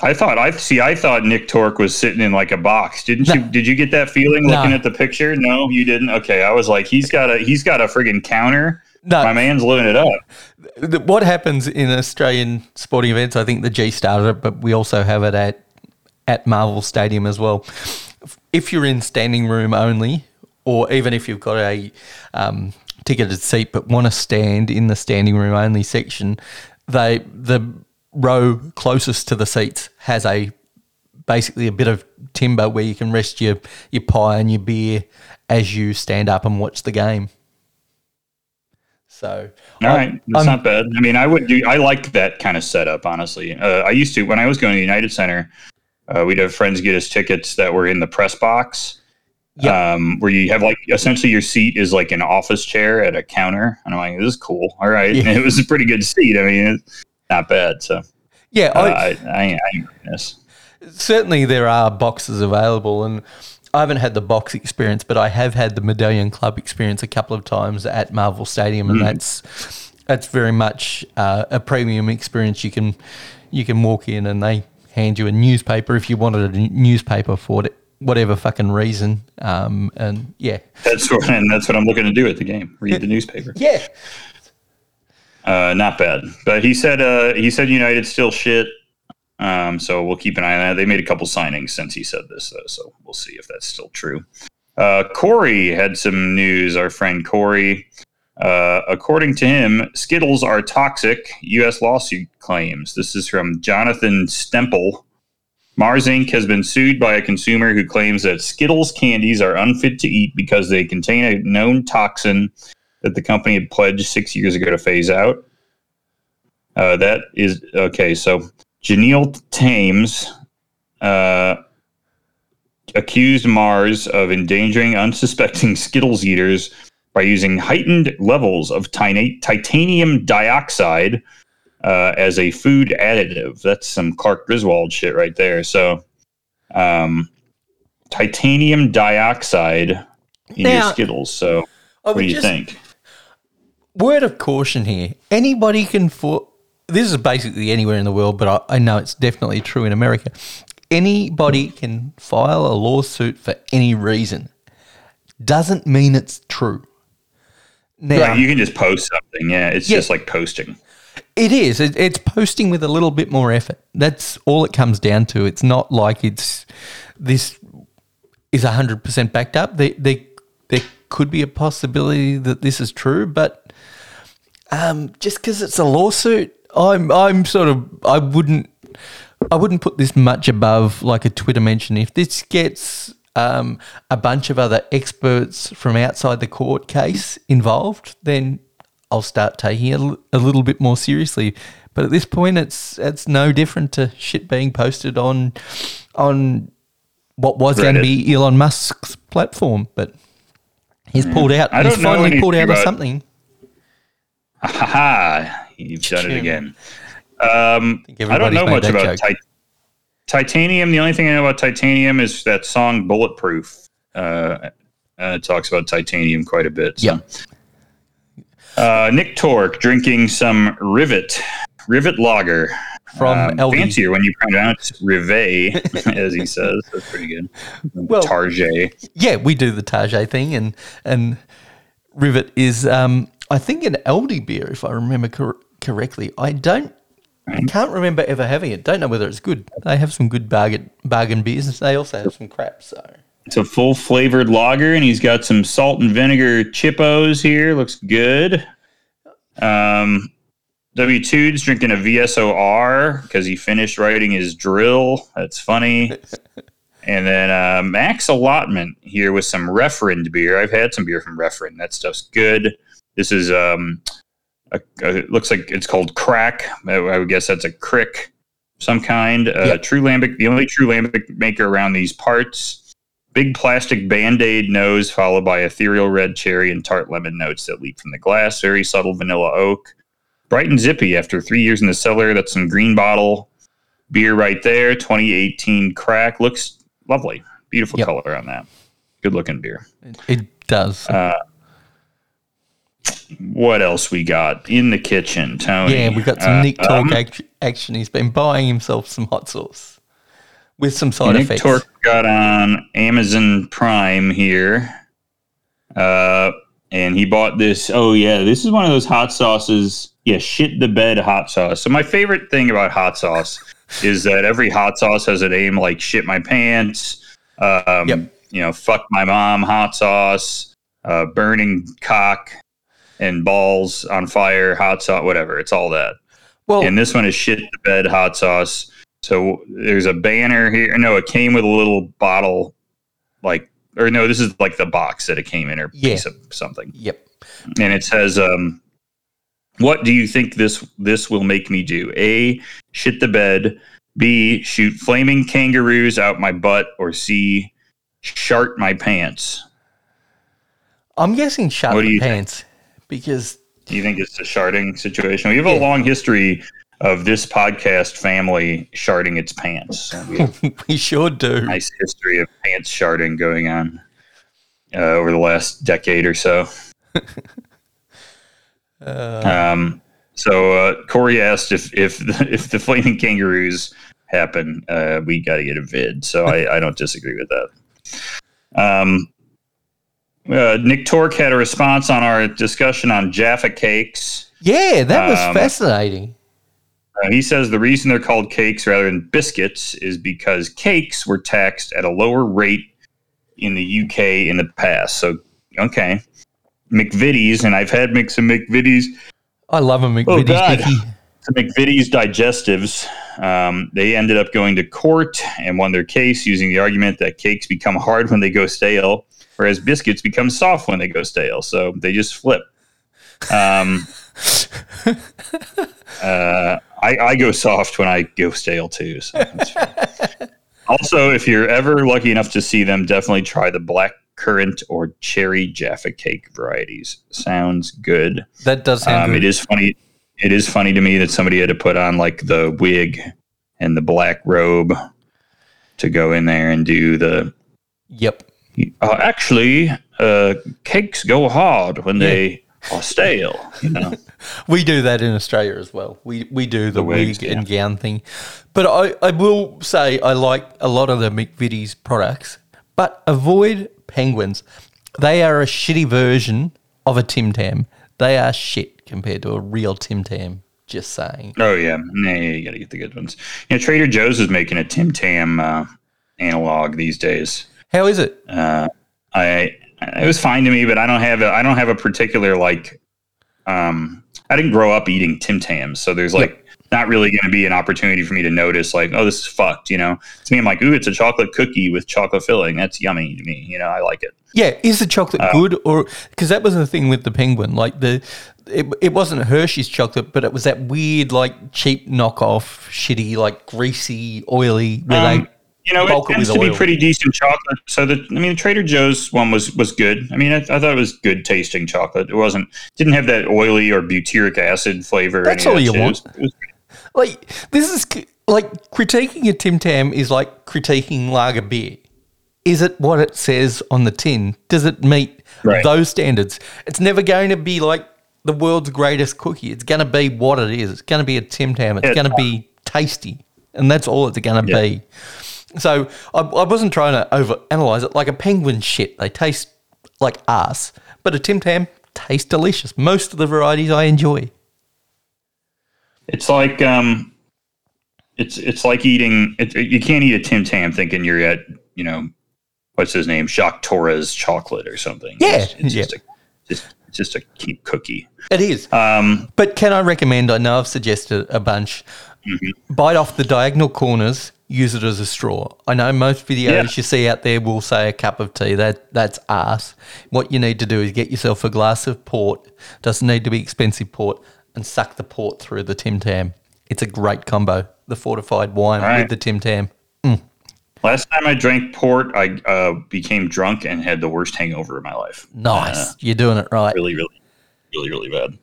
I thought I see. I thought Nick Torque was sitting in like a box. Didn't you? Did you get that feeling No. looking at the picture? No, you didn't. Okay, I was like, he's got a he's got a friggin' counter. No, My man's loading it up. what happens in Australian sporting events? I think the G started it, but we also have it at at Marvel Stadium as well. If you're in standing room only, or even if you've got a um, ticketed seat but want to stand in the standing room only section, they the row closest to the seats has a basically a bit of timber where you can rest your, your pie and your beer as you stand up and watch the game. So, all right, that's not bad. I mean, I would do. I like that kind of setup, honestly. Uh, I used to when I was going to the United Center. Uh, we'd have friends get us tickets that were in the press box, yep. um, where you have like essentially your seat is like an office chair at a counter, and I'm like, this is cool. All right, yeah. it was a pretty good seat. I mean, it's not bad. So, yeah, uh, I, I, I, I certainly there are boxes available, and I haven't had the box experience, but I have had the Medallion Club experience a couple of times at Marvel Stadium, and mm. that's that's very much uh, a premium experience. You can you can walk in and they hand you a newspaper if you wanted a newspaper for it, whatever fucking reason. Um, and yeah, that's what and that's what I'm looking to do at the game. Read the newspaper. yeah. Uh, not bad, but he said uh, he said United still shit. Um, so we'll keep an eye on that. They made a couple signings since he said this, though, so we'll see if that's still true. Uh, Corey had some news. Our friend Corey, uh, according to him, Skittles are toxic. U.S. lawsuit claims. This is from Jonathan Stempel. Mars Inc. has been sued by a consumer who claims that Skittles candies are unfit to eat because they contain a known toxin that the company had pledged six years ago to phase out. Uh, that is okay. So Jenile Thames uh, accused Mars of endangering unsuspecting Skittles eaters by using heightened levels of titanium dioxide uh, as a food additive. That's some Clark Griswold shit right there. So, um, titanium dioxide in now, your Skittles. So, what do you just, think? Word of caution here: anybody can for this is basically anywhere in the world, but I, I know it's definitely true in America. Anybody can file a lawsuit for any reason. Doesn't mean it's true. Now, right, you can just post something. Yeah, it's yeah, just like posting. It is. It, it's posting with a little bit more effort. That's all it comes down to. It's not like it's this is hundred percent backed up. There, there, there could be a possibility that this is true, but um, just because it's a lawsuit I'm I'm sort of I wouldn't I wouldn't put this much above like a Twitter mention. If this gets um, a bunch of other experts from outside the court case involved, then I'll start taking it a little bit more seriously. But at this point, it's it's no different to shit being posted on on what was Reddit. going to be Elon Musk's platform, but he's pulled out. He's finally pulled out of something. Ha ha! You've done it again. Um, I, I, don't know much about ti- titanium. The only thing I know about titanium is that song "Bulletproof." Uh, uh, talks about titanium quite a bit. So. Yeah. Uh, Nick Torque drinking some Rivet, Rivet Lager from um, fancier when you pronounce Rivet, as he says. That's pretty good. Well, Target. Yeah, we do the Target thing, and and Rivet is, um, I think, an Aldi beer, if I remember cor- correctly. I don't, I can't remember ever having it. Don't know whether it's good. They have some good bargain bargain beers. They also have some crap. So it's a full flavored lager, and he's got some salt and vinegar chippos here. Looks good. Um, W Tude's drinking a VSOR because he finished writing his drill. That's funny. and then uh, Max allotment here with some Referend beer. I've had some beer from Referend. That stuff's good. This is um, a, a, it looks like it's called crack. I would guess that's a crick, some kind. Uh, yep. True lambic, the only true lambic maker around these parts. Big plastic band aid nose, followed by ethereal red cherry and tart lemon notes that leap from the glass. Very subtle vanilla oak. Bright and zippy after three years in the cellar. That's some green bottle beer right there. 2018 crack. Looks lovely. Beautiful yep. color on that. Good looking beer. It, does. Uh, what else we got in the kitchen, Tony? Yeah, we got some uh, Nick Torque um, action. He's been buying himself some hot sauce with some side Nick effects. Torque got on Amazon Prime here, uh, and he bought this. Oh yeah, this is one of those hot sauces. Yeah, shit the bed hot sauce. So my favorite thing about hot sauce is that every hot sauce has a name like shit my pants, um, Yep. you know, fuck my mom hot sauce, uh, burning cock and balls on fire hot sauce, whatever. It's all that. Well, And this one is shit the bed hot sauce. So there's a banner here. No, it came with a little bottle, like, or no, this is like the box that it came in or Yeah. piece of something. yep. And it says, um, what do you think this this will make me do? A, shit the bed. B, shoot flaming kangaroos out my butt. Or C, shart my pants. I'm guessing shut What do you think? Because Do you think it's a sharding situation? We have a Yeah. long history of this podcast family sharding its pants. We we sure do. nice history of pants sharding going on uh, over the last decade or so. Uh, Um, so uh, Corey asked if if the, if the flaming kangaroos happen, uh, we got to get a vid. So I, I don't disagree with that. Um, uh, Nick Tork had a response on our discussion on Jaffa cakes. yeah, that was um, fascinating. Uh, he says the reason they're called cakes rather than biscuits is because cakes were taxed at a lower rate in the UK in the past. So, okay. McVitie's, and I've had some McVitie's, I love a Oh, McVitie's God. Mickey. some McVitie's digestives. Um, they ended up going to court and won their case using the argument that cakes become hard when they go stale, whereas biscuits become soft when they go stale. So they just flip. Um, uh, I, I go soft when I go stale too. So also, if you're ever lucky enough to see them, definitely try the black currant or cherry Jaffa cake varieties. Sounds good. That does sound Um, good. it is funny. It is funny to me that somebody had to put on like the wig and the black robe to go in there and do the. Yep. Uh, actually, uh, cakes go hard when they are stale. You know. We do that in Australia as well. We we do the, The wigs, wig and gown thing. But I, I will say I like a lot of the McVitie's products, but avoid penguins. They are a shitty version of a Tim Tam. They are shit compared to a real Tim Tam. Just saying. oh yeah, nah, you got to get the good ones. You know, Trader Joe's is making a Tim Tam uh, analog these days. How is it? uh, I it was fine to me, but I don't have a I don't have a particular like um I didn't grow up eating Tim Tams, so there's like not really going to be an opportunity for me to notice like oh this is fucked, you know. To me, I'm like ooh it's a chocolate cookie with chocolate filling. That's yummy to me, you know. I like it. Yeah, is the chocolate good or because that was the thing with the penguin, like the it, it wasn't Hershey's chocolate, but it was that weird like cheap knockoff, shitty like greasy, oily where Um, they you know, it tends to be pretty decent chocolate. So the I mean, the Trader Joe's one was was good. I mean, I, I thought it was good tasting chocolate. It wasn't didn't have that oily or butyric acid flavor. That's all that you. It want. was- it was like this is like critiquing a Tim Tam is like critiquing lager beer. Is it what it says on the tin? Does it meet Right. those standards? It's never going to be like the world's greatest cookie. It's going to be what it is. It's going to be a Tim Tam. It's Yeah. going to be tasty, and that's all it's going to Yeah. be. So I, I wasn't trying to overanalyze it like a penguin shit. They taste like ass, but a Tim Tam tastes delicious. Most of the varieties I enjoy. It's like um, it's it's like eating. It, you can't eat a Tim Tam thinking you're at you know what's his name, Jacques Torres chocolate or something. Yeah, it's, it's yeah. just a just it's just a keep cookie. It is. Um, But can I recommend? I know I've suggested a bunch. Bite off the diagonal corners. Use it as a straw. I know most videos Yeah. you see out there will say a cup of tea. That that's ass. What you need to do is get yourself a glass of port. Doesn't need to be expensive port, and suck the port through the Tim Tam. It's a great combo. The fortified wine right. with the Tim Tam. last time I drank port, I uh, became drunk and had the worst hangover of my life. Nice. You're doing it right. Really, really, really, really bad.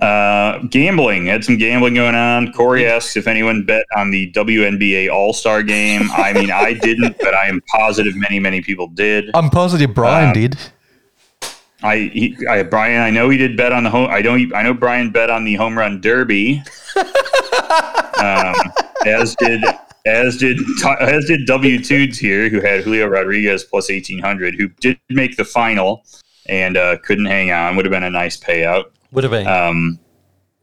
Uh, gambling had some gambling going on. Corey asks if anyone bet on the WNBA All Star game. I mean, I didn't, but I am positive many, many people did. I'm positive Brian Um, did. I, he, I, Brian, I know he did bet on the home. I don't. I know Brian bet on the home run derby. um, as did as did as did W Tudes here, who had Julio Rodriguez plus eighteen hundred, who did make the final and uh, couldn't hang on. Would have been a nice payout. Would have been. Um,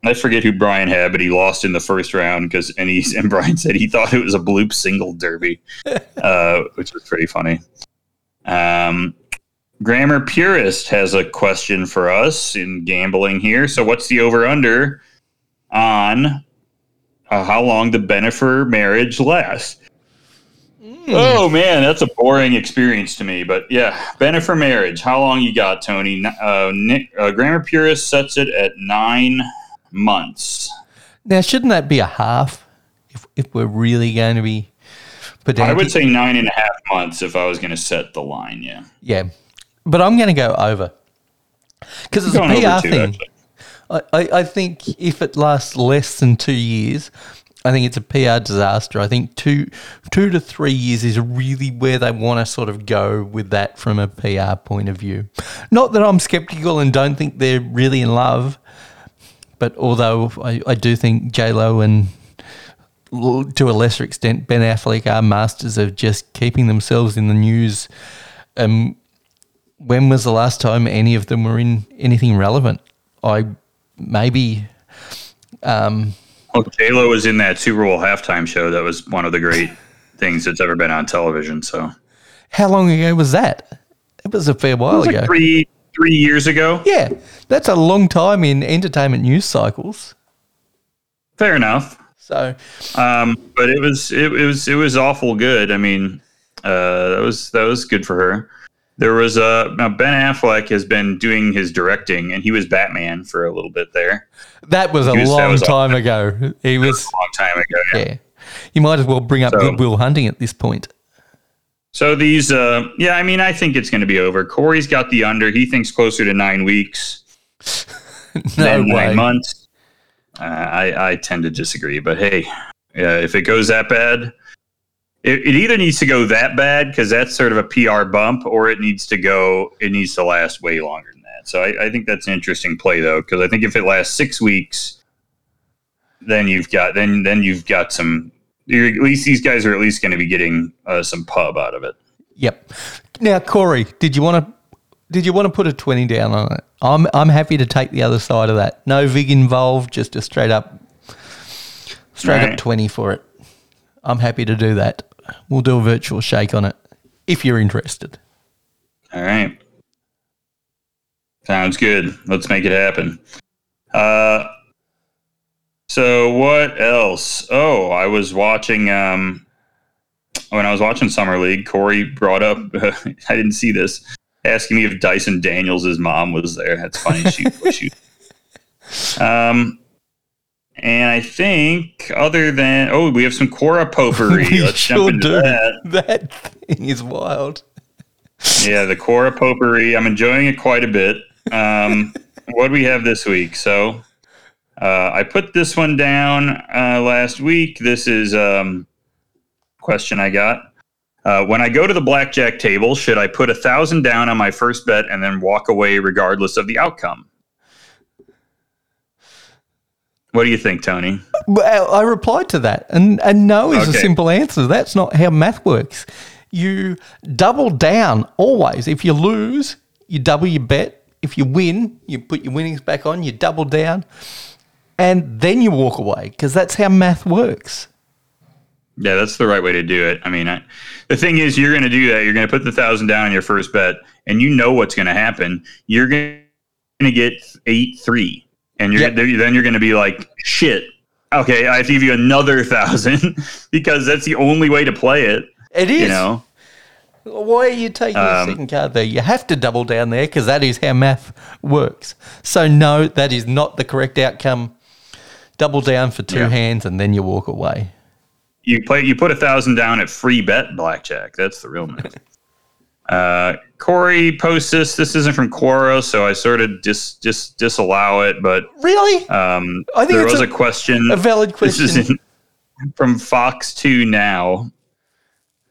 I forget who Brian had, but he lost in the first round because and he and Brian said he thought it was a bloop single derby, uh, which was pretty funny. Um, Grammar Purist has a question for us in gambling here. So, what's the over under on uh, how long the Bennifer marriage lasts? Oh man, that's a boring experience to me. But yeah, Bennifer marriage. How long you got, Tony? Uh, Nick, uh, Grammar Purist sets it at nine months. Now, shouldn't that be a half? If if we're really going to be pedantic? I would say nine and a half months if I was going to set the line. Yeah. Yeah, but I'm going to go over because it's a PR too, thing. I, I, I think if it lasts less than two years, I think it's a PR disaster. I think two two to three years is really where they want to sort of go with that from a PR point of view. Not that I'm skeptical and don't think they're really in love, but although I, I do think J Lo and to a lesser extent Ben Affleck are masters of just keeping themselves in the news. Um, when was the last time any of them were in anything relevant? I maybe. Um, well, J Lo was in that Super Bowl halftime show. That was one of the great things that's ever been on television. So, how long ago was that? It was a fair while ago. Like three three years ago. Yeah, that's a long time in entertainment news cycles. Fair enough. So, um, but it was it, it was it was awful good. I mean, uh, that was that was good for her. There was a uh, Ben Affleck has been doing his directing, and he was Batman for a little bit there. That was a was, long was time ago. He was, was, a long time ago. Yeah. yeah. you might as well bring up so, Good Will Hunting at this point. So these, uh, yeah, I mean, I think it's going to be over. Corey's got the under. He thinks closer to nine weeks no nine months. Uh, I, I tend to disagree, but hey, uh, if it goes that bad, it, it either needs to go that bad because that's sort of a PR bump, or it needs to go. It needs to last way longer than that. So I, I think that's an interesting play though, because I think if it lasts six weeks, then you've got then then you've got some. at least these guys are at least going to be getting uh, some pub out of it. Yep. Now, Corey, did you want to did you want to put a twenty down on it? I'm I'm happy to take the other side of that. No vig involved, just a straight up straight right. up twenty for it. I'm happy to do that. We'll do a virtual shake on it if you're interested. All right. Sounds good. Let's make it happen. Uh, so what else? Oh, I was watching. Um, when I was watching Summer League, Corey brought up. Uh, I didn't see this. Asking me if Dyson Daniels' mom was there. That's funny. she, she, um, and I think, other than oh, we have some Quora potpourri. Let's sure jump into do. that. That thing is wild. yeah, the Quora potpourri. I'm enjoying it quite a bit. Um, what do we have this week? So, uh, I put this one down uh, last week. This is um, question I got. Uh, when I go to the blackjack table, should I put a thousand down on my first bet and then walk away regardless of the outcome? What do you think, Tony? Well, uh, I replied to that, and and no is okay. a simple answer. That's not how math works. You double down always. If you lose, you double your bet. If you win, you put your winnings back on. You double down, and then you walk away because that's how math works. Yeah, that's the right way to do it. I mean, I, the thing is, you're going to do that. You're going to put the thousand down on your first bet, and you know what's going to happen. You're going to get eight three and you're yep. then you're going to be like, shit. Okay, I have to give you another thousand because that's the only way to play it. It is. You know. Why are you taking um, the second card there? You have to double down there because that is how math works. So no, that is not the correct outcome. Double down for two yeah. hands and then you walk away. You play. You put a thousand down at free bet blackjack. That's the real move. Uh, Corey posts this. This isn't from Quora, so I sort of dis, dis disallow it. But really, um, I think there was a, a, question, a valid question. This is in, from Fox Two now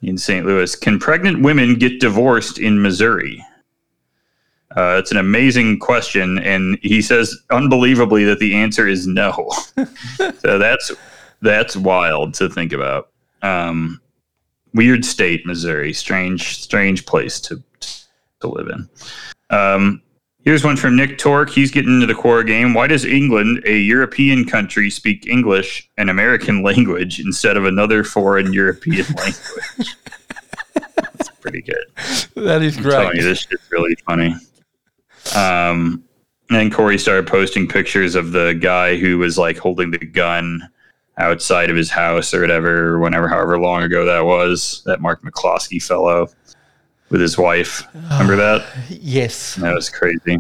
in St. Louis. Can pregnant women get divorced in Missouri? Uh, it's an amazing question, and he says unbelievably that the answer is no. so that's that's wild to think about. Um, weird state, Missouri. Strange, strange place to to live in. Um, Here's one from Nick Torque. He's getting into the core game. Why does England, a European country, speak English, an American language, instead of another foreign European language? That's pretty good. That is telling you, this shit's really funny. Um, and Corey started posting pictures of the guy who was like holding the gun outside of his house or whatever, whenever, however long ago that was. That Mark McCloskey fellow with his wife. Remember that? Yes. That was crazy.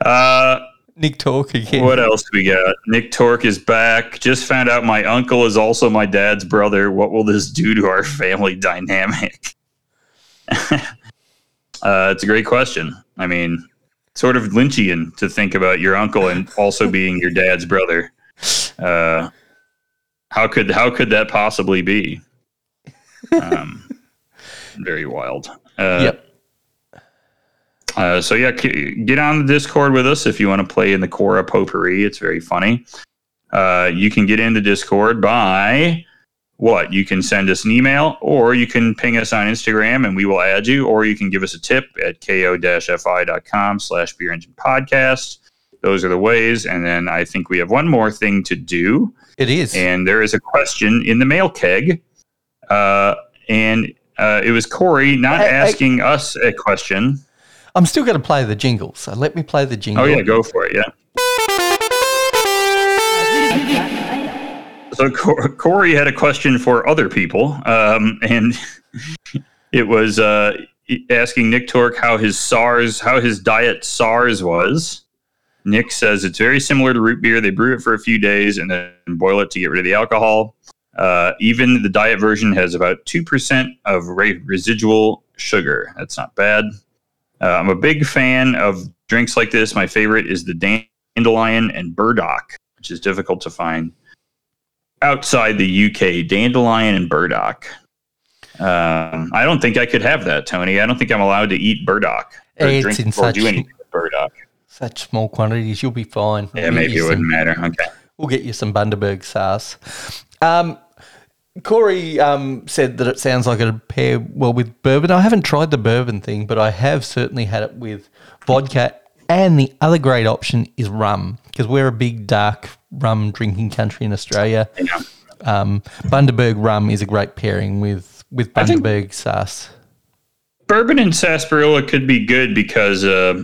Uh, Nick Talk again. what else we got? Nick Torque is back. Just found out my uncle is also my dad's brother. What will this do to our family dynamic? uh, it's a great question. I mean, sort of Lynchian to think about your uncle and also being your dad's brother. Uh, how could how could that possibly be? Um, very wild. Uh, Yep. uh, so yeah, get on the Discord with us if you want to play in the Quora Potpourri. It's very funny. Uh, you can get into Discord by what? You can send us an email, or you can ping us on Instagram, and we will add you, or you can give us a tip at ko-fi.com slash beer engine podcast. Those are the ways. And then I think we have one more thing to do, It is. and there is a question in the mail keg. Uh, and uh, it was Corey not hey. asking us a question. I'm still going to play the jingle, so let me play the jingle. Oh yeah, go for it. Yeah. So Corey had a question for other people, um, and it was uh, asking Nick Torque how his SARS, how his diet SARS was. Nick says it's very similar to root beer. They brew it for a few days and then boil it to get rid of the alcohol. Uh, even the diet version has about two percent of re- residual sugar. That's not bad. Uh, I'm a big fan of drinks like this. My favorite is the dandelion and burdock, which is difficult to find outside the UK. Dandelion and burdock. Um, I don't think I could have that, Tony. I don't think I'm allowed to eat burdock or It's drink or do anything with burdock. Such small quantities, you'll be fine. Yeah, We'll maybe it wouldn't some- matter. Okay. We'll get you some Bundaberg SARS. Um, Corey um, said that it sounds like it'd pair well with bourbon. I haven't tried the bourbon thing, but I have certainly had it with vodka. And the other great option is rum, because we're a big dark rum drinking country in Australia. Yeah. Um, Bundaberg rum is a great pairing with, with Bundaberg SARS. Bourbon and sarsaparilla could be good because uh,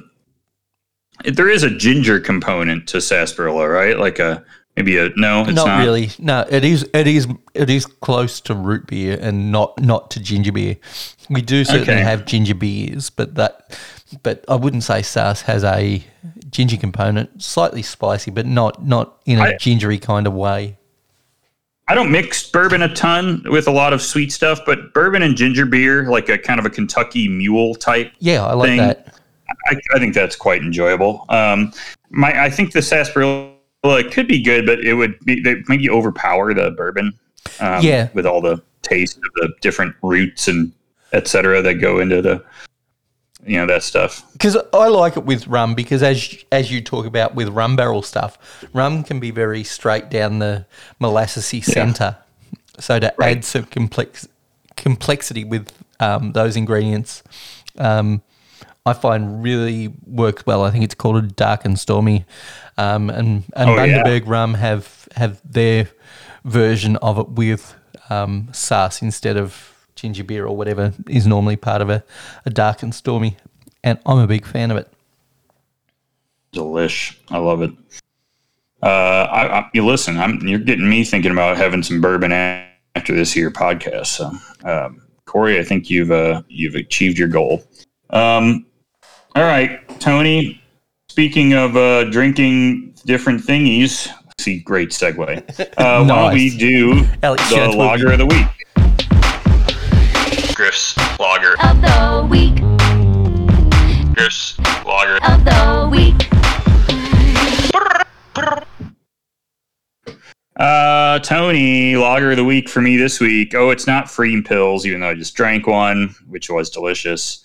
there is a ginger component to sarsaparilla, right? Like a maybe a no, it's not, not, really. No, it is. It is. It is close to root beer and not not to ginger beer. We do certainly Okay. have ginger beers, but that. But I wouldn't say SARS has a ginger component. Slightly spicy, but not not in a I- gingery kind of way. I don't mix bourbon a ton with a lot of sweet stuff, but bourbon and ginger beer, like a kind of a Kentucky mule type, Yeah, I like Thing. that. I, I think that's quite enjoyable. Um, my I think the sarsaparilla could be good, but it would be, they maybe overpower the bourbon. Um, Yeah. with all the taste of the different roots and etc. that go into the you know that stuff. Because I like it with rum because as as you talk about with rum barrel stuff, rum can be very straight down the molassesy centre. So to Right. add some complex complexity with um, those ingredients, um, I find really works well. I think it's called a dark and stormy, um, and and Oh, yeah. Bundaberg rum have have their version of it with um, SARS instead of ginger beer or whatever is normally part of a, a dark and stormy. And I'm a big fan of it. Delish. I love it. Uh, I, I, you listen. I'm you're getting me thinking about having some bourbon after this here podcast. So, um, Corey, I think you've uh, you've achieved your goal. Um, all right, Tony. Speaking of uh, drinking different thingies, see, great segue. Uh, Why don't we do Alex the logger of the week? Griff's logger of the week, Griff's logger of the week. Uh, Tony, logger of the week for me this week. Oh, it's not Freedom Pils, even though I just drank one, which was delicious.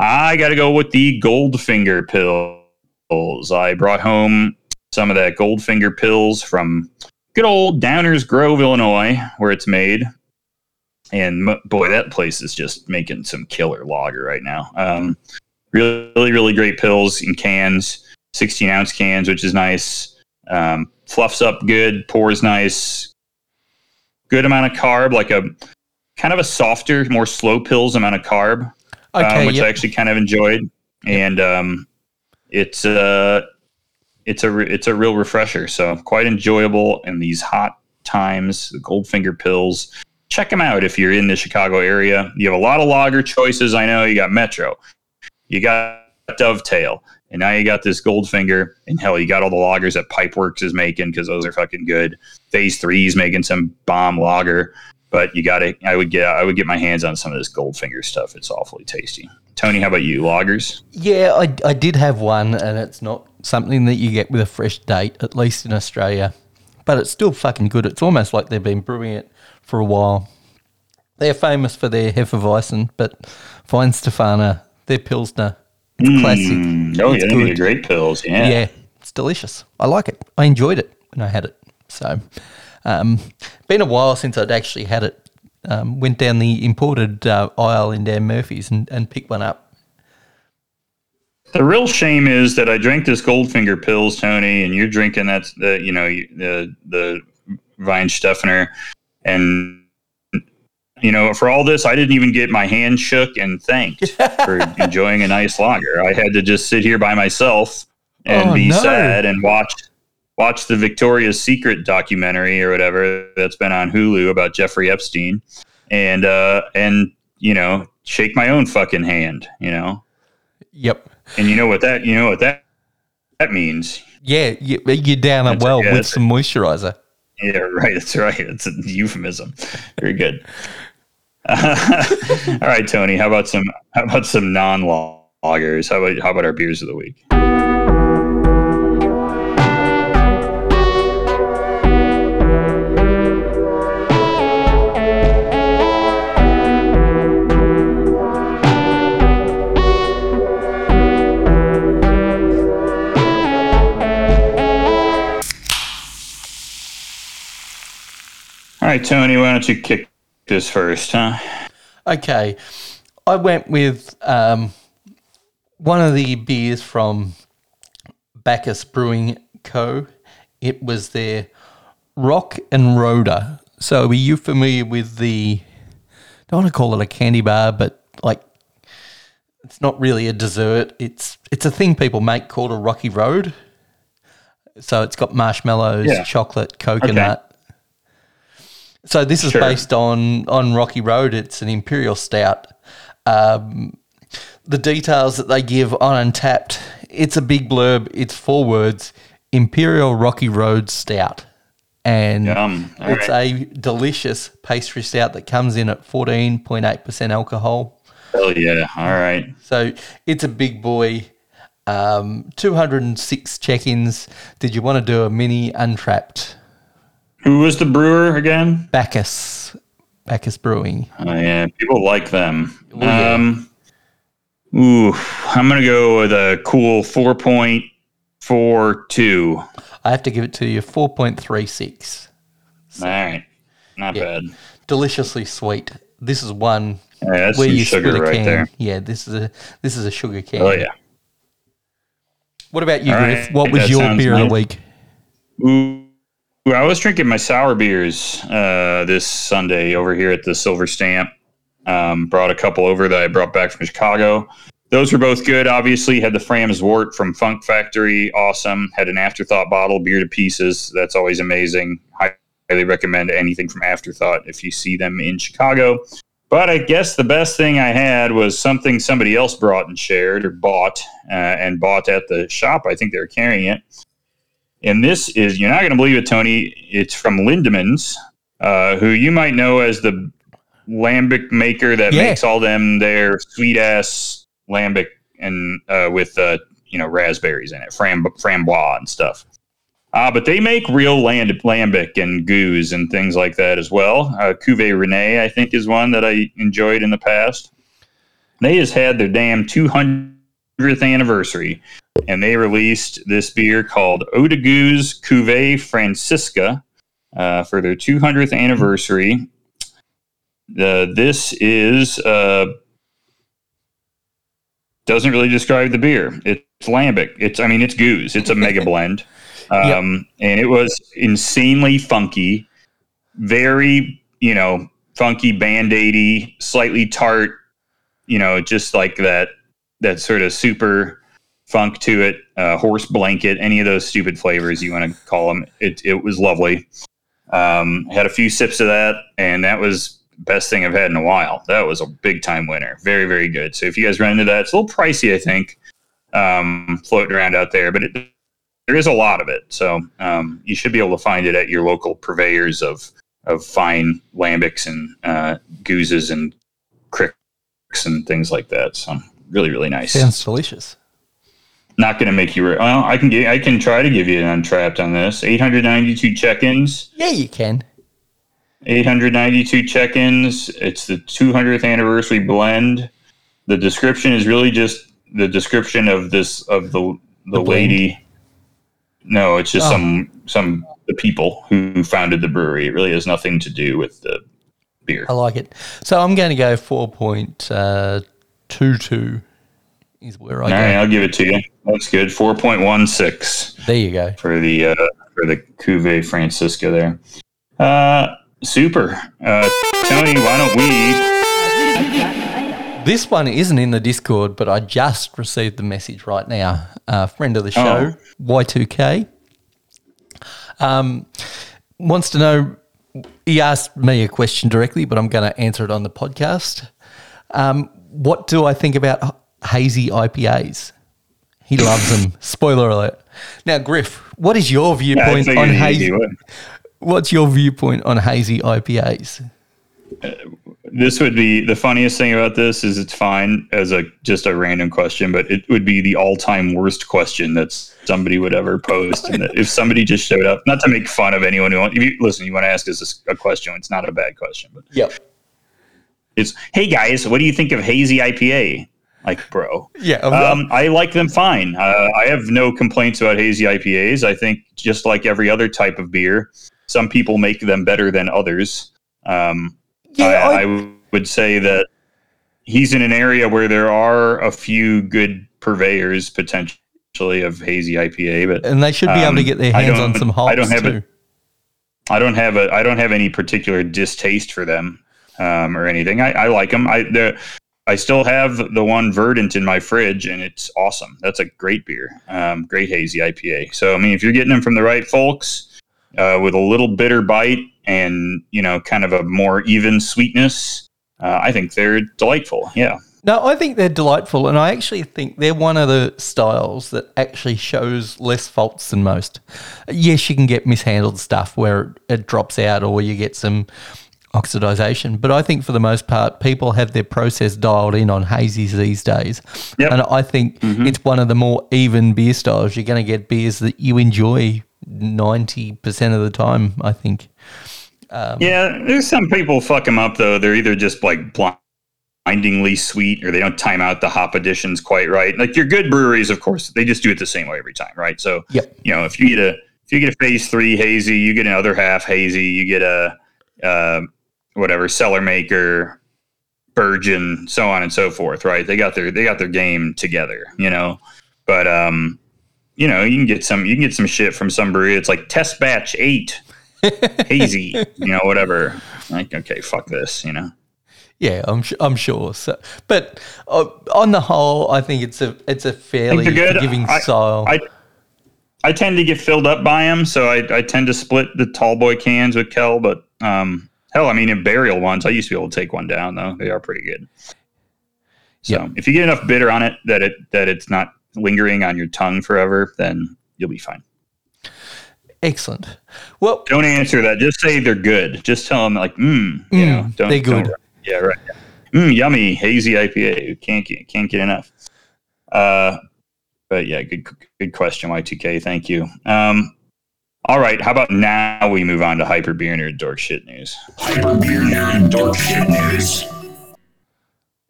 I got to go with the Goldfinger pils. I brought home some of that Goldfinger pils from good old Downers Grove, Illinois, where it's made. And boy, that place is just making some killer lager right now. Um, really, really great pils in cans, 16 ounce cans, which is nice. Um, fluffs up good, pours nice. Good amount of carb, like a kind of a softer, more slow pils amount of carb, Okay, um, which yep. I actually kind of enjoyed. And um, it's uh, it's a re- it's a real refresher. So quite enjoyable in these hot times. The Goldfinger pils. Check them out if you're in the Chicago area. You have a lot of lager choices. I know you got Metro, you got Dovetail, and now you got this Goldfinger. And hell, you got all the loggers that Pipeworks is making because those are fucking good. Phase Three is making some bomb lager, but you got to. I would get. I would get my hands on some of this Goldfinger stuff. It's awfully tasty. Tony, how about you? Loggers? Yeah, I, I did have one, and it's not something that you get with a fresh date, at least in Australia. But it's still fucking good. It's almost like they've been brewing it for a while. They're famous for their Hefeweizen, but Weihenstephaner, their Pilsner, it's classic. Mm, oh It's yeah, good. great pils. Yeah. Yeah, it's delicious. I like it. I enjoyed it when I had it. So, um, been a while since I'd actually had it. Um, went down the imported uh, aisle in Dan Murphy's and, and picked one up. The real shame is that I drank this Goldfinger pils, Tony, and you're drinking that the you know the the Weihenstephaner, and you know for all this I didn't even get my hand shook and thanked for enjoying a nice lager. I had to just sit here by myself and Oh, be no. sad and watch watch the Victoria's Secret documentary or whatever that's been on Hulu about Jeffrey Epstein, and uh and you know shake my own fucking hand, you know. Yep. And you know what that you know what that that means. Yeah, you, you're down a That's- well yeah, with some moisturizer. Yeah, right. That's right. It's a euphemism. Very good. all right, Tony. How about some how about some non loggers? How about how about our beers of the week? Tony. Why don't you kick this first, huh? Okay, I went with um, one of the beers from Bacchus Brewing Co. It was their Rock and Rhoda. So, are you familiar with the? don't want to call it a candy bar, but like it's not really a dessert. It's it's a thing people make called a Rocky Road. So it's got marshmallows, Yeah. chocolate, coconut. So this is Sure. based on on Rocky Road. It's an imperial stout. Um, the details that they give on Untappd, it's a big blurb. It's four words: Imperial Rocky Road Stout, and it's a delicious pastry stout that comes in at fourteen point eight percent alcohol. Hell yeah. All right. So it's a big boy. Um, 206 check-ins. Did you want to do a mini Untappd Who was the brewer again? Bacchus? Bacchus Brewing. Oh, yeah, people like them. Oh, yeah. Um, ooh, I'm gonna go with a cool four point four two. I have to give it to you 4.36. All right, not Yeah. bad. Deliciously sweet. This is one Yeah, where you sugar split a right can. there. Yeah, this is a this is a sugar can. Oh yeah. What about you, All Griff? right, What was that your beer of the week? Ooh, Ooh, I was drinking my sour beers uh, this Sunday over here at the Silver Stamp. Um, brought a couple over that I brought back from Chicago. Those were both good. Obviously, had the Fram's Wort from Funk Factory, awesome. Had an Afterthought bottle, beer to pieces. That's always amazing. Highly recommend anything from Afterthought if you see them in Chicago. But I guess the best thing I had was something somebody else brought and shared or bought uh, and bought at the shop. I think they were carrying it. And this is, you're not going to believe it, Tony. It's from Lindemans, uh, who you might know as the lambic maker that Yeah. makes all them their sweet ass lambic and uh, with, uh, you know, raspberries in it, fram- framboise and stuff. Uh, but they make real land- lambic and gueuze and things like that as well. Uh, Cuvée Rene, I think, is one that I enjoyed in the past. They just had their damn 200th anniversary and they released this beer called Eau de Cuvée Francisca uh, for their 200th anniversary. The this is uh, doesn't really describe the beer. It's lambic. It's I mean it's gueuze. It's a mega blend, um, and it was insanely funky, very you know funky band aidy, slightly tart. You know, just like that that sort of super funk to it. Uh, horse blanket, any of those stupid flavors you want to call them. It it was lovely. Um, had a few sips of that, and that was best thing I've had in a while. That was a big time winner. Very, very good. So if you guys run into that, it's a little pricey, I think, um, floating around out there, but it, there is a lot of it. So um, you should be able to find it at your local purveyors of of fine lambics and uh, gueuzes and cricks and things like that. So really, really nice. Sounds delicious. Not going to make you. Re- well, I can get. I can try to give you an Untappd on this. Eight hundred ninety two check-ins. Yeah, you can. 892 check-ins. It's the 200th anniversary blend. The description is really just the description of this of the the, The lady. No, it's just Oh. some some the people who founded the brewery. It really has nothing to do with the beer. I like it. So I'm going to go 4.22 is where I All right, I'll give it to you. That's good. 4.16 There you go. for the uh, for the Cuvée Francisca there. Uh, super. Uh, Tony, why don't we This one isn't in the Discord, but I just received the message right now. Uh, friend of the show, Y2K, um, wants to know. He asked me a question directly, but I'm going to answer it on the podcast. Um, what do I think about hazy IPAs? He loves them. Spoiler alert. Now, Griff, what is your viewpoint figured on hazy? What's your viewpoint on hazy IPAs? Uh, this would be the funniest thing about this is it's fine as a just a random question, but it would be the all-time worst question that somebody would ever post. And that if somebody just showed up, not to make fun of anyone who want, if you listen, you want to ask us a question, it's not a bad question, but Yep. it's hey guys, what do you think of hazy IPA? Like, bro, Yeah. um, I like them fine. Uh, I have no complaints about hazy IPAs. I think just like every other type of beer, some people make them better than others. Um, Yeah, I, I- I would say that he's in an area where there are a few good purveyors potentially of hazy IPA, but and they should be able to um, get their hands on some I don't have too. it. I don't have a I don't have any particular distaste for them um, or anything. I, I like them. I I still have the one Verdant in my fridge, and it's awesome. That's a great beer, um, great hazy IPA. So I mean, if you're getting them from the right folks uh, with a little bitter bite and you know, kind of a more even sweetness, uh, I think they're delightful. Yeah. No, I think they're delightful, and I actually think they're one of the styles that actually shows less faults than most. Yes, you can get mishandled stuff where it drops out, or you get some oxidization, but I think for the most part, people have their process dialed in on hazies these days, Yep. and I think it's one of the more even beer styles. You're going to get beers that you enjoy ninety percent of the time. I think. Yeah, there's some people fuck them up though. They're either just like blindingly sweet, or they don't time out the hop additions quite right. Like your good breweries, of course, they just do it the same way every time, right? So, Yep. you know, if you get a if you get a phase three hazy, you get another half hazy, you get a uh, whatever cellar maker, Verdant, so on and so forth, right? They got their they got their game together, you know. But um, you know, you can get some you can get some shit from some brewery. It's like test batch eight hazy, you know, whatever. Like, okay, fuck this, you know. Yeah, I'm su- I'm sure. So, but uh, on the whole, I think it's a it's a fairly they're good. forgiving I- style. I I tend to get filled up by them, so I, I tend to split the tall boy cans with Kel. But um, hell, I mean, in burial ones, I used to be able to take one down though. They are pretty good. So Yeah. if you get enough bitter on it that it that it's not lingering on your tongue forever, then you'll be fine. Excellent. Well, Don't answer that. Just say they're good. Just tell them like, mm, you Mm, know, don't, they're don't- good. yeah, right. Mm, yummy hazy IPA. Can't get can't get enough. Uh, but yeah, good good question, Y2K. Thank you. Um, all right, how about now we move on to hyper beer nerd dork shit news. Hyper Beer Nerd Dork Shit News.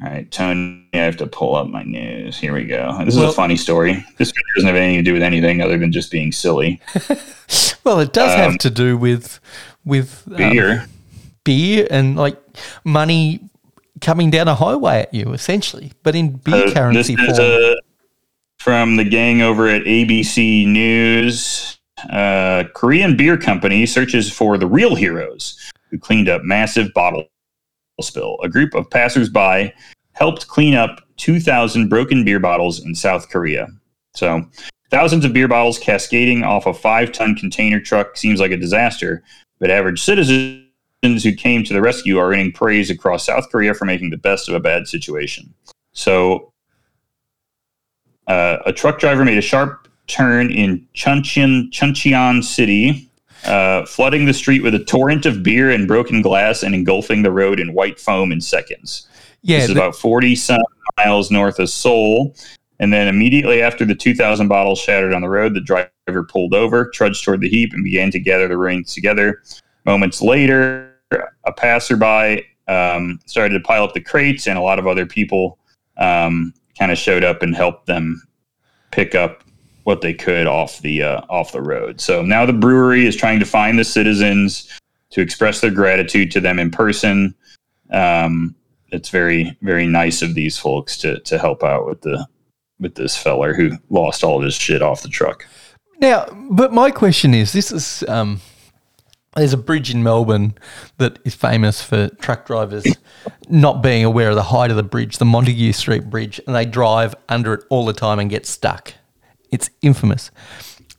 All right, Tony, I have to pull up my news. Here we go. This is Well- a funny story. This doesn't have anything to do with anything other than just being silly. well, it does Um, have to do with with um, Beer. beer and like money coming down a highway at you, essentially, but in beer Uh, this currency is form. uh, from the gang over at ABC News. Uh, Korean beer company searches for the real heroes who cleaned up massive bottle spill. A group of passersby helped clean up 2,000 broken beer bottles in South Korea. So, thousands of beer bottles cascading off a five ton container truck seems like a disaster, but average citizens who came to the rescue are earning praise across South Korea for making the best of a bad situation. So, uh, a truck driver made a sharp turn in Chuncheon, Chuncheon City, uh, flooding the street with a torrent of beer and broken glass and engulfing the road in white foam in seconds. yeah, this is the- about 40 some miles north of Seoul. And then immediately after the 2,000 bottles shattered on the road, the driver pulled over, trudged toward the heap, and began to gather the remains together. Moments later, a passerby um, started to pile up the crates, and a lot of other people um, kind of showed up and helped them pick up what they could off the uh, off the road. So now the brewery is trying to find the citizens to express their gratitude to them in person. Um, it's very very nice of these folks to to help out with the with this feller who lost all his shit off the truck. Now, but my question is this is um, there's a bridge in Melbourne that is famous for truck drivers not being aware of the height of the bridge, the Montague Street Bridge, and they drive under it all the time and get stuck. It's infamous.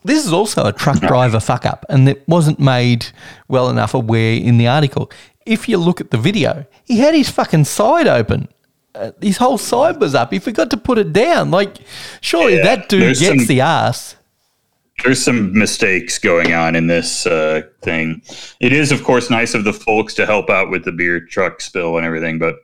This is also a truck driver fuck up, and it wasn't made well enough aware in the article. If you look at the video, he had his fucking side open. Uh, his whole side was up. He forgot to put it down. Like, surely Yeah, that dude gets some- the ass. There's some mistakes going on in this uh, thing. It is, of course, nice of the folks to help out with the beer truck spill and everything, but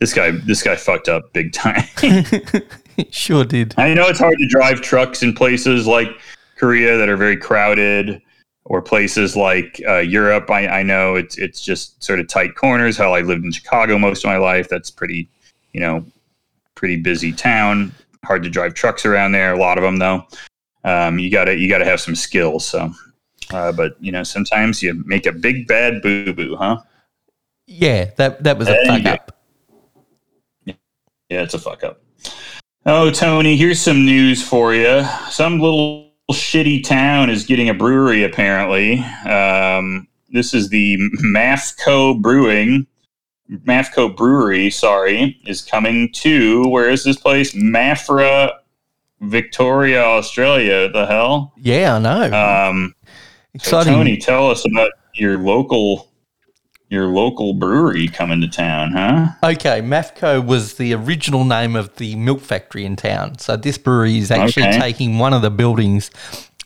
this guy this guy fucked up big time. Sure did. I know it's hard to drive trucks in places like Korea that are very crowded, or places like uh, Europe. I, I know it's it's just sort of tight corners. Hell, I lived in Chicago most of my life. That's pretty, you know, pretty busy town. Hard to drive trucks around there. A lot of them though. Um, you gotta you gotta have some skills. So, uh, but you know, sometimes you make a big bad boo boo, huh? Yeah, that that was a There fuck up. Yeah, it's a fuck up. Oh, Tony, here's some news for you. Some little shitty town is getting a brewery, apparently. Um, this is the Mafco Brewing. Mafco Brewery, sorry, is coming to, where is this place? Maffra, Victoria, Australia. The hell? Yeah, I know. Um, so Exciting. Tony, tell us about your local your local brewery coming to town, huh? Okay, Mafco was the original name of the milk factory in town. So this brewery is actually Okay. taking one of the buildings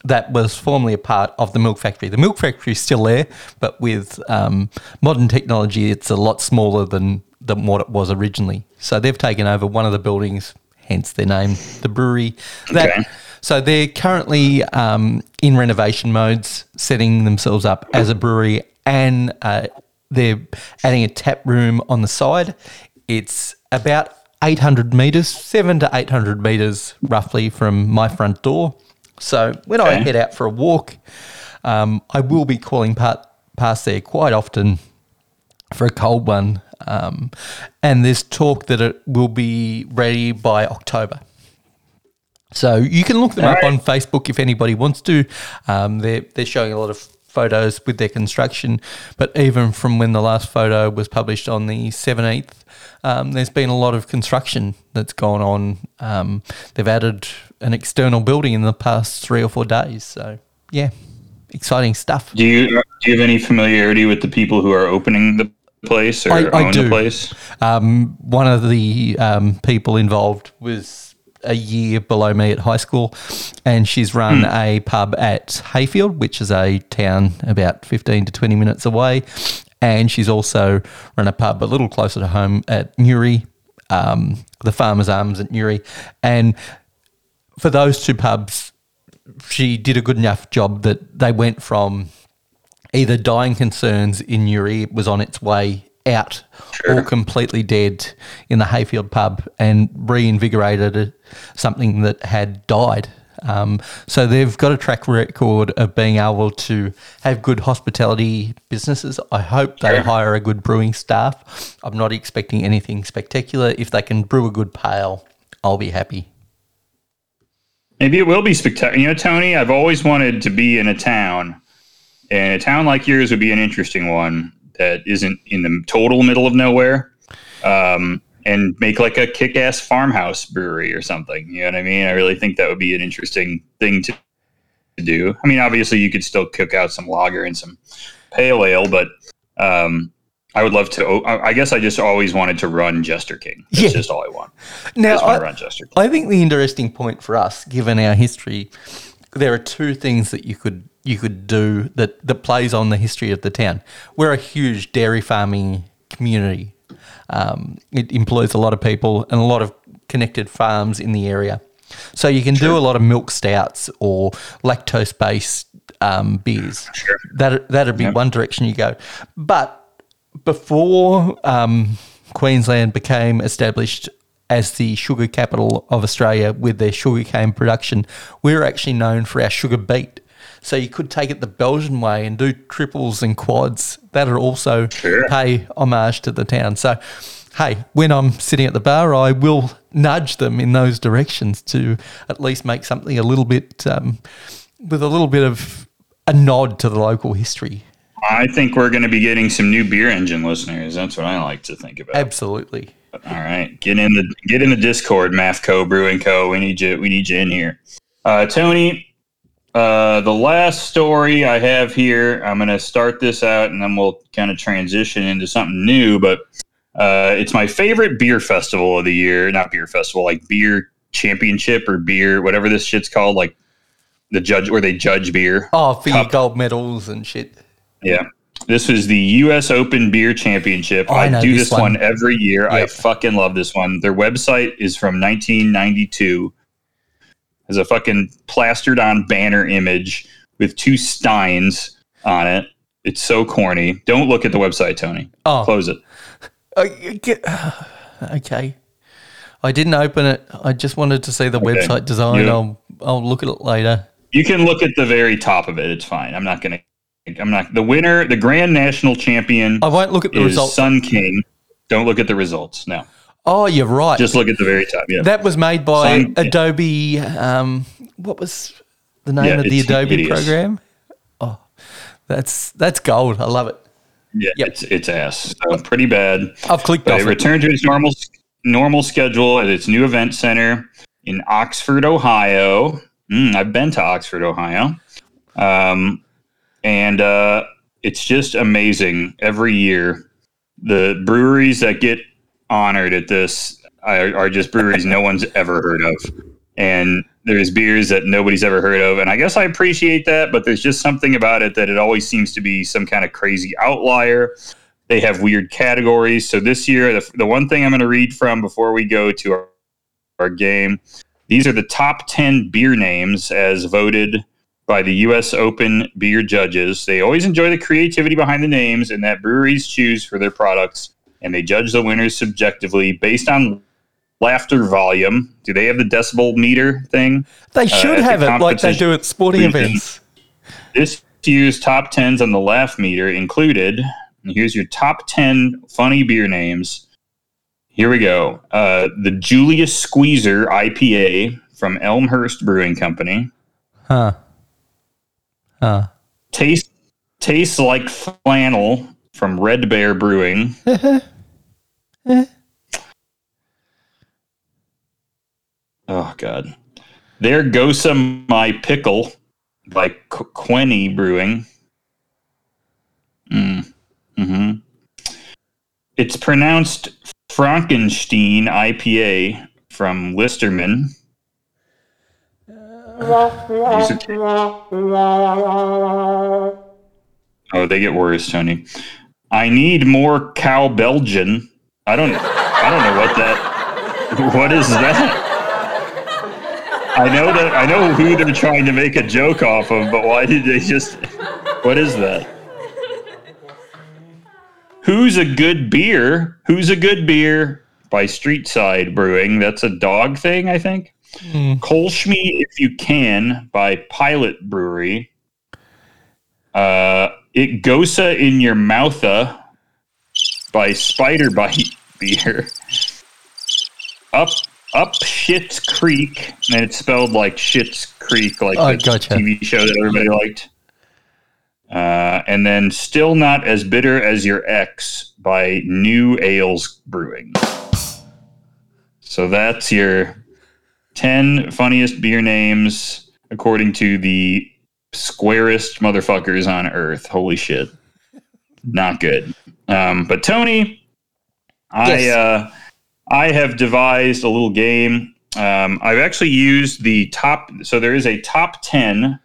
that was formerly a part of the milk factory. The milk factory is still there, but with um, modern technology, it's a lot smaller than, than what it was originally. So they've taken over one of the buildings, hence their name, the brewery. That, Okay. So they're currently um, in renovation modes, setting themselves up as a brewery, and uh, they're adding a tap room on the side. It's about 800 meters, seven to 800 meters roughly from my front door. So when I head out for a walk, um, I will be calling part, past there quite often for a cold one. Um, and there's talk that it will be ready by October. So you can look them up Alright. on Facebook if anybody wants to. Um, they're, they're showing a lot of photos with their construction, but even from when the last photo was published on the 17th, um, there's been a lot of construction that's gone on. Um, they've added an external building in the past three or four days. So, yeah, exciting stuff. Do you do you have any familiarity with the people who are opening the place or I- I own do. the place? Um, one of the um, people involved was a year below me at high school, and she's run a pub at Heyfield, which is a town about 15 to 20 minutes away. And she's also run a pub a little closer to home at Newry, um, the Farmer's Arms at Newry. And for those two pubs, she did a good enough job that they went from either dying concerns in Newry, it was on its way out, or completely dead in the Heyfield pub, and reinvigorated something that had died. Um, so they've got a track record of being able to have good hospitality businesses. I hope they Sure. hire a good brewing staff. I'm not expecting anything spectacular. If they can brew a good pale, I'll be happy. Maybe it will be spectacular. You know, Tony, I've always wanted to be in a town, and a town like yours would be an interesting one that isn't in the total middle of nowhere, um, and make like a kick-ass farmhouse brewery or something. You know what I mean? I really think that would be an interesting thing to, to do. I mean, obviously, you could still cook out some lager and some pale ale, but um, I would love to. oh, I I guess I just always wanted to run Jester King. That's Yeah. just all I want. Now, just want I, to run Jester King. I think the interesting point for us, given our history, there are two things that you could you could do that that plays on the history of the town. We're a huge dairy farming community. Um, it employs a lot of people and a lot of connected farms in the area. So you can do a lot of milk stouts or lactose based um, beers. Sure. That that'd be Yep. one direction you go. But before um, Queensland became established as the sugar capital of Australia with their sugarcane production, we were actually known for our sugar beet. So you could take it the Belgian way and do triples and quads. That'd also Sure. pay homage to the town. So, hey, when I'm sitting at the bar, I will nudge them in those directions to at least make something a little bit um, with a little bit of a nod to the local history. I think we're going to be getting some new beer engine listeners. That's what I like to think about. Absolutely. All right, get in the get in the Discord, Mafco Brewing Co. We need you. We need you in here, uh, Tony. Uh, the last story I have here, I'm going to start this out, and then we'll kind of transition into something new. But uh, it's my favorite beer festival of the year. Not beer festival, like beer championship or beer, whatever this shit's called. Like the judge where they judge beer. Oh, for Cup. gold medals and shit. Yeah. This is the U.S. Open Beer Championship. Oh, I I, do this this one. one. every year. I fucking love this one. Their website is from 1992. Has a fucking plastered on banner image with two steins on it. It's so corny. Don't look at the website, Tony. Oh. Close it. Uh, okay. I didn't open it. I just wanted to see the website design. Yeah. I'll I'll look at it later. You can look at the very top of it. It's fine. I'm not gonna. I'm not. The winner, the Grand National Champion, I won't look at the is results. Sun King. Don't look at the results. No, oh, you're right. just look at the very top. Yeah. that was made by Adobe. Um, what was the name Yeah, of the Adobe hideous. program? Oh, that's that's gold. I love it. Yeah, Yep. it's it's ass. So pretty bad. I've clicked But off it it. returned to its normal normal schedule at its new event center in Oxford, Ohio. Mm, I've been to Oxford, Ohio, um, and uh, it's just amazing every year. The breweries that get honored at this are, are just breweries no one's ever heard of, and there's beers that nobody's ever heard of. And I guess I appreciate that, but there's just something about it that it always seems to be some kind of crazy outlier they have weird categories. So this year, the, the one thing I'm going to read from before we go to our, our game, these are the top 10 beer names as voted by the U.S. Open beer judges. They always enjoy the creativity behind the names and that breweries choose for their products, and they judge the winners subjectively based on laughter volume. Do they have the decibel meter thing? They should at the have it like they do at sporting events. This year's top 10s on the laugh meter included, and here's your top 10 funny beer names. Here we go. Uh, the Julius Squeezer IPA from Elmhurst Brewing Company. Huh. Huh. Taste Tastes like flannel from Red Bear Brewing. oh God. There goes some my pickle by Qu- Quenny Brewing. Mm. hmm It's pronounced Frankenstein IPA from Listermann. Oh, they get worse, Tony. I need more cow Belgian. I don't. I don't know what that. What is that? I know that. I know who they're trying to make a joke off of, but why did they just? What is that? Who's a good beer? Who's a good beer? By Street Side Brewing. That's a dog thing, I think. Mm. Kolsch Me If You Can by Pilot Brewery. Uh, it Gosa in Your Moutha by Spider Bite Beer. Up Up Shit's Creek, and it's spelled like Shit's Creek, like Oh, the gotcha. TV show that everybody liked. Uh, and then Still Not As Bitter as Your Ex by New Ales Brewing. So that's your 10 funniest beer names according to the squarest motherfuckers on earth. Holy shit. Not good. Um, but Tony, I Yes. uh, I have devised a little game. Um, I've actually used the top. So there is a top ten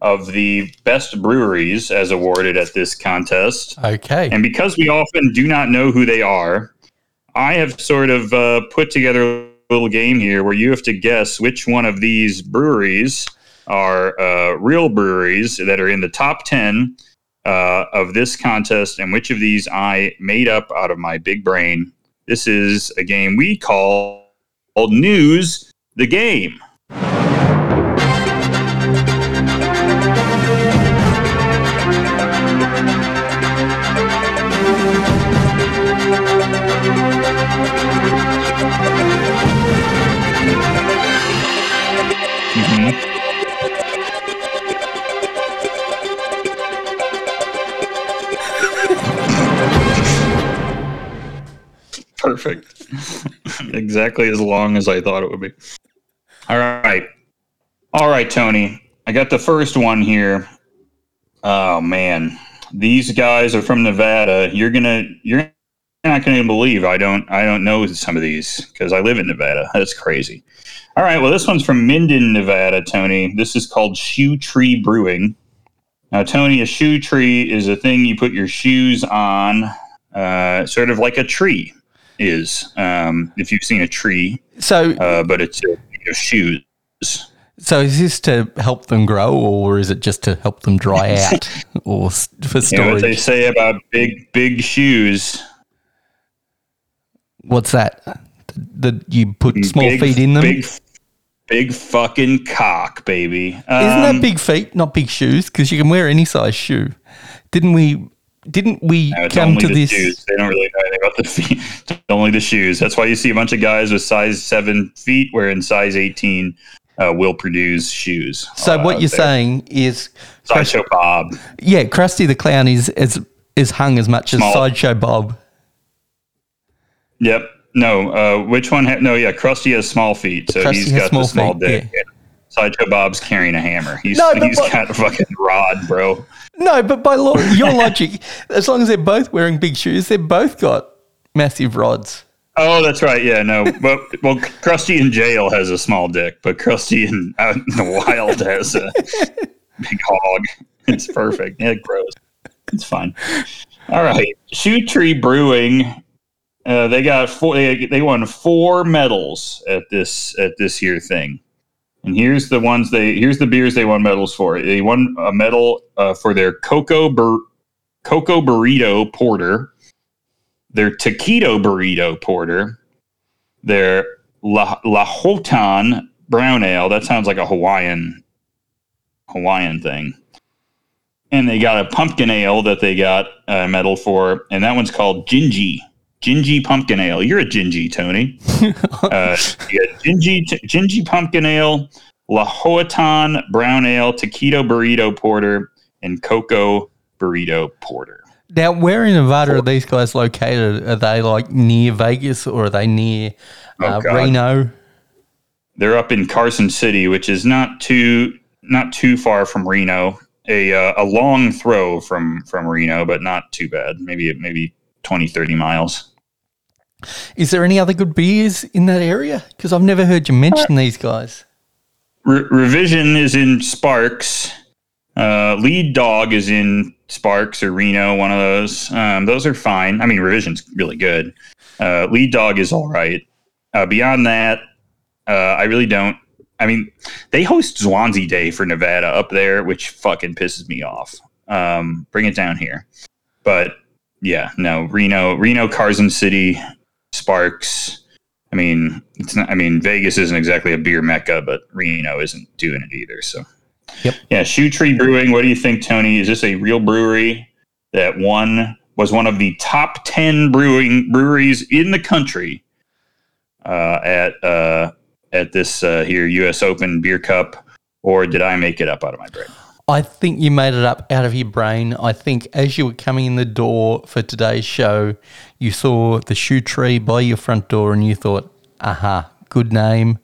of the best breweries as awarded at this contest. Okay. And because we often do not know who they are, I have sort of uh, put together a little game here where you have to guess which one of these breweries are uh, real breweries that are in the top 10 uh, of this contest and which of these I made up out of my big brain. This is a game we call News the Game. Exactly as long as I thought it would be. All right. All right, Tony. I got the first one here. Oh man. These guys are from Nevada. You're gonna you're not gonna believe I don't I don't know some of these because I live in Nevada. That's crazy. All right, well this one's from Minden, Nevada, Tony. This is called Shoe Tree Brewing. Now, Tony, a shoe tree is a thing you put your shoes on, uh, sort of like a tree is. Um, if you've seen a tree, So, uh, but it's your shoes. so is this to help them grow, or is it just to help them dry out, or for You know what they say about big, big shoes? What's that? That you put small big, feet in them? Big, big fucking cock, baby. Isn't Um, that big feet, not big shoes? Because you can wear any size shoe. Didn't we? Didn't we No, come only to the this? shoes. They don't really know anything about the feet. It's only the shoes. That's why you see a bunch of guys with size seven feet, wearing size eighteen uh, will produce shoes. So uh, what you're there. saying is, Sideshow Bob. yeah, Krusty the Clown is is, is hung as much as Small. Sideshow Bob. Yep. No. Uh, which one? Ha- no. Yeah. Krusty has small feet, so Krusty he's got small the small feet, dick. yeah. Sideshow Bob's carrying a hammer. He's No, he's what- got a fucking rod, bro. No, but by law, your logic, as long as they're both wearing big shoes, they've both got massive rods. Oh, that's right. Yeah, no. But well, Krusty in jail has a small dick, but Krusty in out in the wild has a big hog. It's perfect. Yeah, it grows. It's fine. All right, Shoe Tree Brewing. Uh, they got four. They, they won four medals at this at this year thing. And here's the ones they. Here's the beers they won medals for. They won a medal uh, for their cocoa bur- cocoa burrito porter their taquito burrito porter, their La, Lahontan brown ale. That sounds like a Hawaiian Hawaiian thing. And they got a pumpkin ale that they got a medal for, and that one's called Gingy. Gingy pumpkin ale. You're a Gingy, Tony. uh, Gingy, Gingy pumpkin ale, Lahontan brown ale, taquito burrito porter, and cocoa burrito porter. Now, where in Nevada are these guys located? Are they like near Vegas or are they near uh, Oh, Reno? They're up in Carson City, which is not too not too far from Reno. A uh, a long throw from from Reno, but not too bad. Maybe maybe 20, 30 miles. Is there any other good beers in that area? Because I've never heard you mention these guys. Re- Revision is in Sparks. Uh, Lead Dog is in Sparks or Reno, one of those. Um, those are fine. I mean, Revision's really good. Uh, Lead Dog is all right. Uh, beyond that, uh, I really don't. I mean, they host Zwanze Day for Nevada up there, which fucking pisses me off. Um, bring it down here. But yeah, no, Reno, Reno, Carson City, Sparks, I mean, it's not. I mean, Vegas isn't exactly a beer mecca, but Reno isn't doing it either. So, Yep. Yeah, Shoe Tree Brewing. What do you think, Tony? Is this a real brewery that one was one of the top ten brewing breweries in the country uh, at uh, at this uh, here U.S. Open Beer Cup, or did I make it up out of my brain? I think you made it up out of your brain. I think as you were coming in the door for today's show, you saw the shoe tree by your front door and you thought, aha, good name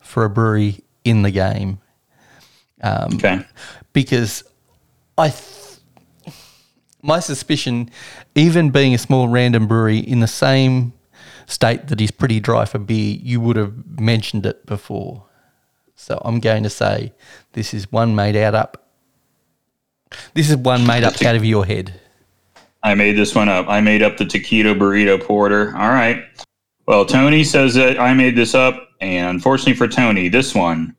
for a brewery in the game. Um, okay. Because I, th- my suspicion, even being a small random brewery in the same state that is pretty dry for beer, you would have mentioned it before. So I'm going to say this is one made out up. This is one made up out of your head. I made this one up. I made up the taquito burrito porter. All right. Well, Tony says that I made this up, and unfortunately for Tony, this one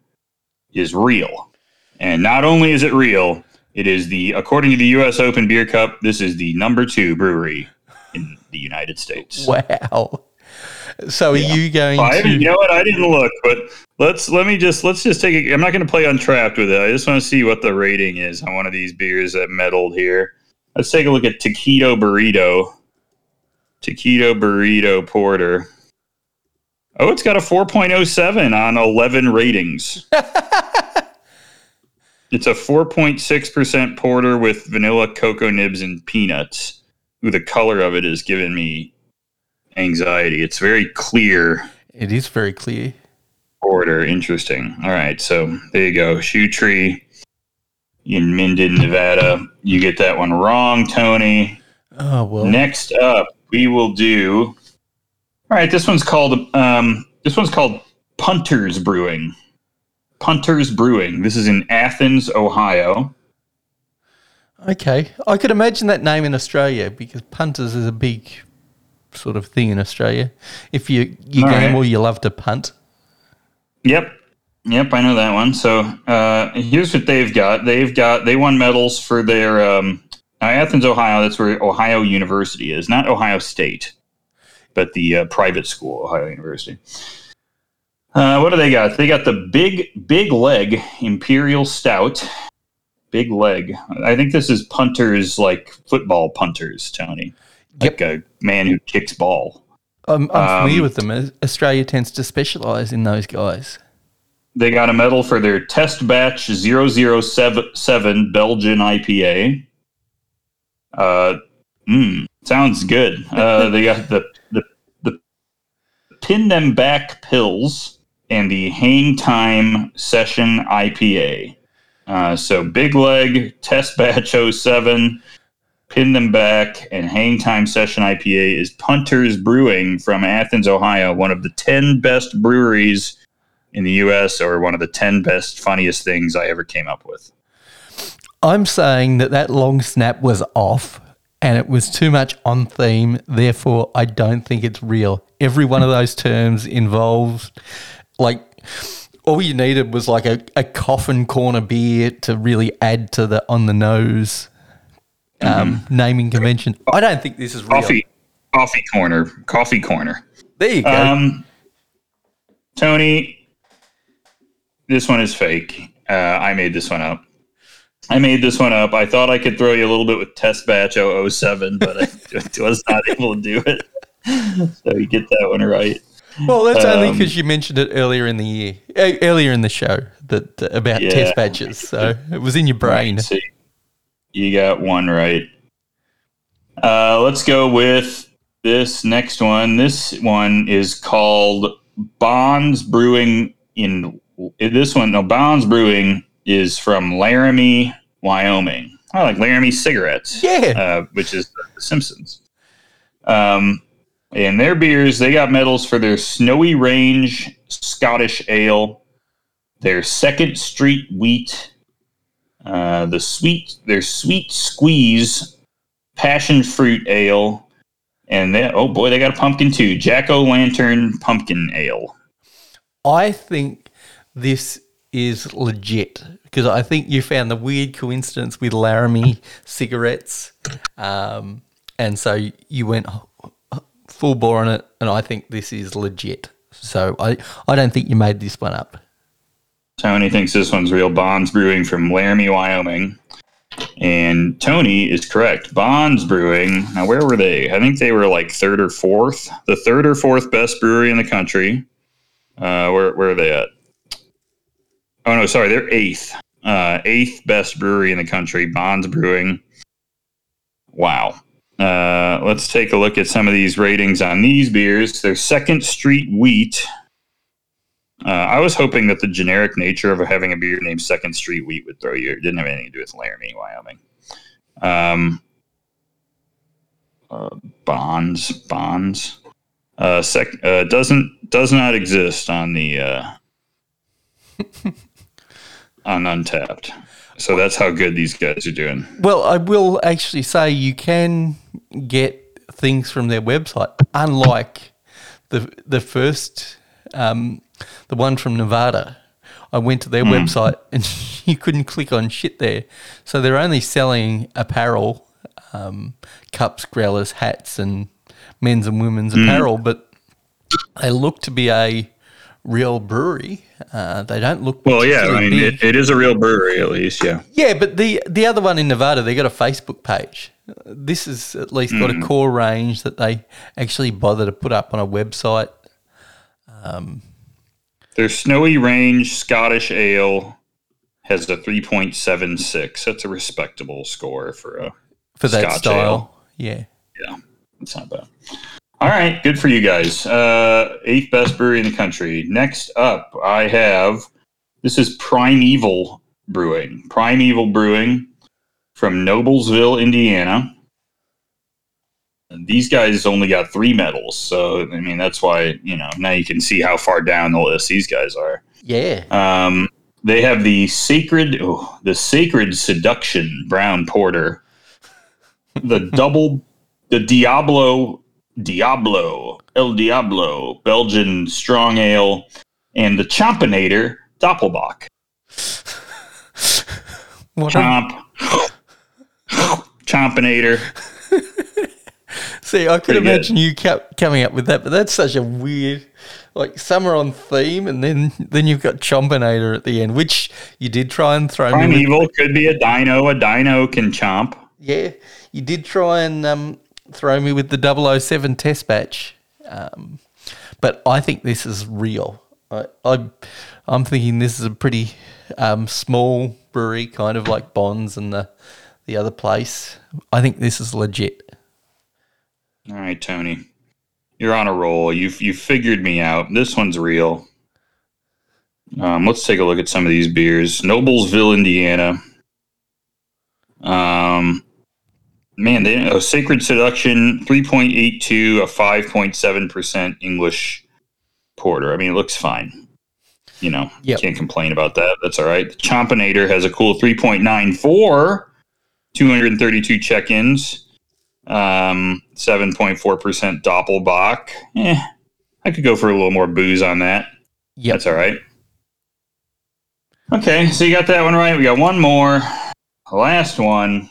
is real. And not only is it real, it is the according to the U.S. Open Beer Cup. This is the number two brewery in the United States. Wow. So are you going I to? you know what? I didn't look, but let's let me just let's just take. A, I'm not going to play Untappd with it. I just want to see what the rating is on one of these beers that medaled here. Let's take a look at Taquito Burrito. Taquito Burrito Porter. Oh, it's got a 4.07 on 11 ratings. it's a 4.6% porter with vanilla, cocoa nibs, and peanuts. Ooh, the color of it is giving me anxiety. It's very clear It is very clear. order. Interesting. All right, so there you go. Shoe tree in Minden, Nevada. You get that one wrong, Tony. Oh well. Next up, we will do. All right, this one's called. Um, this one's called Punters Brewing. Punters Brewing. This is in Athens, Ohio. Okay, I could imagine that name in Australia because punters is a big sort of thing in Australia. If you you All right. gamble, you love to punt. Yep. Yep, I know that one. So uh, here's what they've got. They've got they won medals for their um, now Athens, Ohio. That's where Ohio University is, not Ohio State, but the uh, private school, Ohio University. Uh, what do they got? They got the big big leg Imperial Stout. Big leg. I think this is punters like football punters, Tony. Like a man who kicks ball. I'm, I'm familiar Um, with them. Australia tends to specialise in those guys. They got a medal for their test batch 007 Belgian IPA. Uh, mm, sounds good. Uh, they got the, the the pin them back pills and the hang time session IPA. Uh, so big leg test batch 07 pin them back and hang time session IPA is Punters Brewing from Athens, Ohio, one of the 10 best breweries in the US or one of the 10 best funniest things I ever came up with. I'm saying that that long snap was off and it was too much on theme. Therefore, I don't think it's real. Every one of those terms involves, like, all you needed was like a, a coffin corner beer to really add to the on the nose um, naming convention. I don't think this is real. Coffee coffee corner, coffee corner. There you go. Um Tony this one is fake. Uh, I made this one up. I made this one up. I thought I could throw you a little bit with test batch 007, but I was not able to do it. So you get that one right. well, that's only um, because you mentioned it earlier in the year, earlier in the show that uh, about Yeah. test batches. So it was in your brain. So you got one right. Uh, let's go with this next one. This one is called Bonds Brewing in this one. No, Bonds Brewing is from Laramie, Wyoming. I like Laramie cigarettes. Yeah. uh, which is The Simpsons. Um, and their beers, they got medals for their Snowy Range Scottish Ale, their Second Street Wheat, uh, the sweet, their Sweet Squeeze Passion Fruit Ale, and they, oh boy, they got a pumpkin too, Jack O' Lantern Pumpkin Ale. I think this is legit because I think you found the weird coincidence with Laramie cigarettes, um, and so you went full bore on it, and I think this is legit. So I, I don't think you made this one up. Tony thinks this one's real. Bonds Brewing from Laramie, Wyoming. And Tony is correct. Bonds Brewing. Now, where were they? I think they were like third or fourth. The third or fourth best brewery in the country. Uh, where, where are they at? Oh, no, sorry. They're eighth. Uh, eighth best brewery in the country. Bonds Brewing. Wow. Uh, let's take a look at some of these ratings on these beers. Their Second Street Wheat. Uh, I was hoping that the generic nature of having a beer named Second Street Wheat would throw you. It didn't have anything to do with Laramie, Wyoming. Um, uh, bonds, bonds. Uh, sec, uh, doesn't does not exist on the uh, on Untappd. So that's how good these guys are doing. Well, I will actually say you can get things from their website, unlike the the first, um, the one from Nevada. I went to their website and you couldn't click on shit there. So they're only selling apparel, um, cups, growlers, hats, and men's and women's apparel, but they look to be a real brewery. Uh, they don't look Well, yeah, I mean, it, it is a real brewery, at least. Yeah. Yeah, but the the other one in Nevada, they got a Facebook page. This has at least got a core range that they actually bother to put up on a website. Their Snowy Range Scottish Ale has a 3.76. That's a respectable score for a. For that Scotch style, ale. yeah. Yeah, it's not bad. All right, good for you guys. Uh, eighth best brewery in the country. Next up, I have this is Primeval Brewing. Primeval Brewing from Noblesville, Indiana. These guys only got three medals, so I mean that's why you know now you can see how far down the list these guys are. Yeah. Um, they have the sacred, oh, the sacred seduction brown porter, the double, the Diablo, Diablo, El Diablo Belgian strong ale, and the Chompinator Doppelbock. What Chomp, Chompinator. see, I could Pretty good. imagine you kept coming up with that, but that's such a weird, like summer on theme, and then then you've got Chompinator at the end, which you did try and throw me. With, could be a dino. A dino can chomp. yeah, you did try and um, throw me with the 007 test batch, um, but I think this is real. I, I I'm thinking this is a pretty um, small brewery, kind of like Bonds and the the other place. I think this is legit. All right, Tony. You're on a roll. You've you figured me out. This one's real. Um, let's take a look at some of these beers. Noblesville, Indiana. Um, man, they oh, Sacred Seduction, three point eight two, a five point seven percent English porter. I mean, it looks fine. You know, Yep. can't complain about that. That's all right. The Chompinator has a cool three point nine four, um, 7.4% Doppelbock. Eh, I could go for a little more booze on that. Yep. That's all right. Okay, so you got that one right. We got one more. Last one.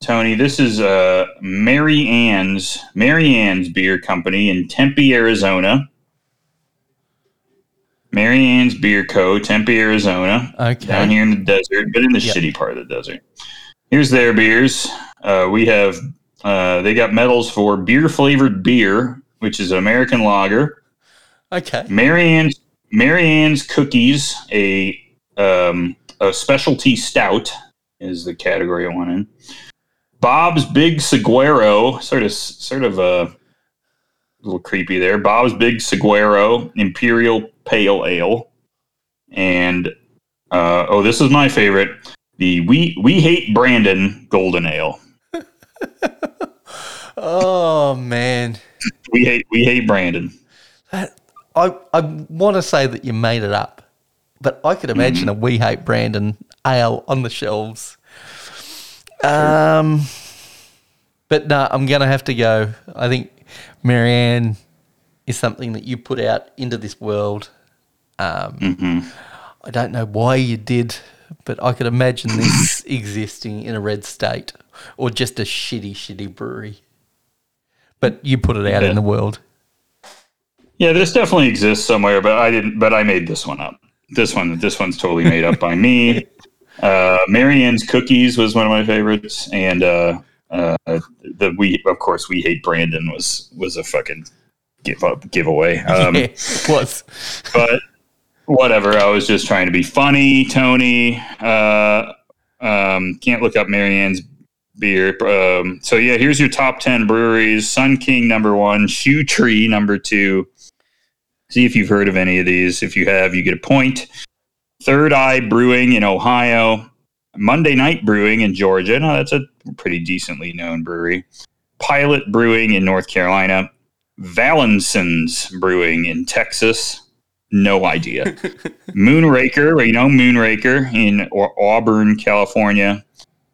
Tony, this is uh, Mary Ann's Mary Ann's Beer Company in Tempe, Arizona. Mary Ann's Beer Co., Tempe, Arizona Okay. down here in the desert, but in the Yep. shitty part of the desert. Here's their beers. Uh, we have uh, they got medals for beer flavored beer, which is American lager. Okay. Marianne's Marianne's cookies, a um, a specialty stout is the category I want in. Bob's Big Saguaro, sort of sort of a little creepy there. Bob's Big Saguaro Imperial Pale Ale, and uh, oh, this is my favorite. The we we hate Brandon Golden Ale. Oh man. We hate we hate Brandon. I I want to say that you made it up, but I could imagine a We Hate Brandon ale on the shelves. Um, but no, I'm gonna have to go. I think Marianne is something that you put out into this world. Um, I don't know why you did, but I could imagine this existing in a red state or just a shitty, shitty brewery. But you put it out Yeah. in the world. Yeah, this definitely exists somewhere, but I didn't. But I made this one up. This one, this one's totally made up by me. Uh, Marianne's cookies was one of my favorites, and uh, uh, the we of course we hate Brandon was was a fucking give up giveaway. Um, yeah, was. but whatever. I was just trying to be funny, Tony. Uh, um, can't look up Marianne's beer. Um, so yeah, here's your top ten breweries: Sun King number one, Shoe Tree number two. See if you've heard of any of these. If you have, you get a point. Third Eye Brewing in Ohio, Monday Night Brewing in Georgia. No, that's a pretty decently known brewery. Pilot Brewing in North Carolina, Valenson's Brewing in Texas. No idea. Moonraker, you know Moonraker in Auburn, California.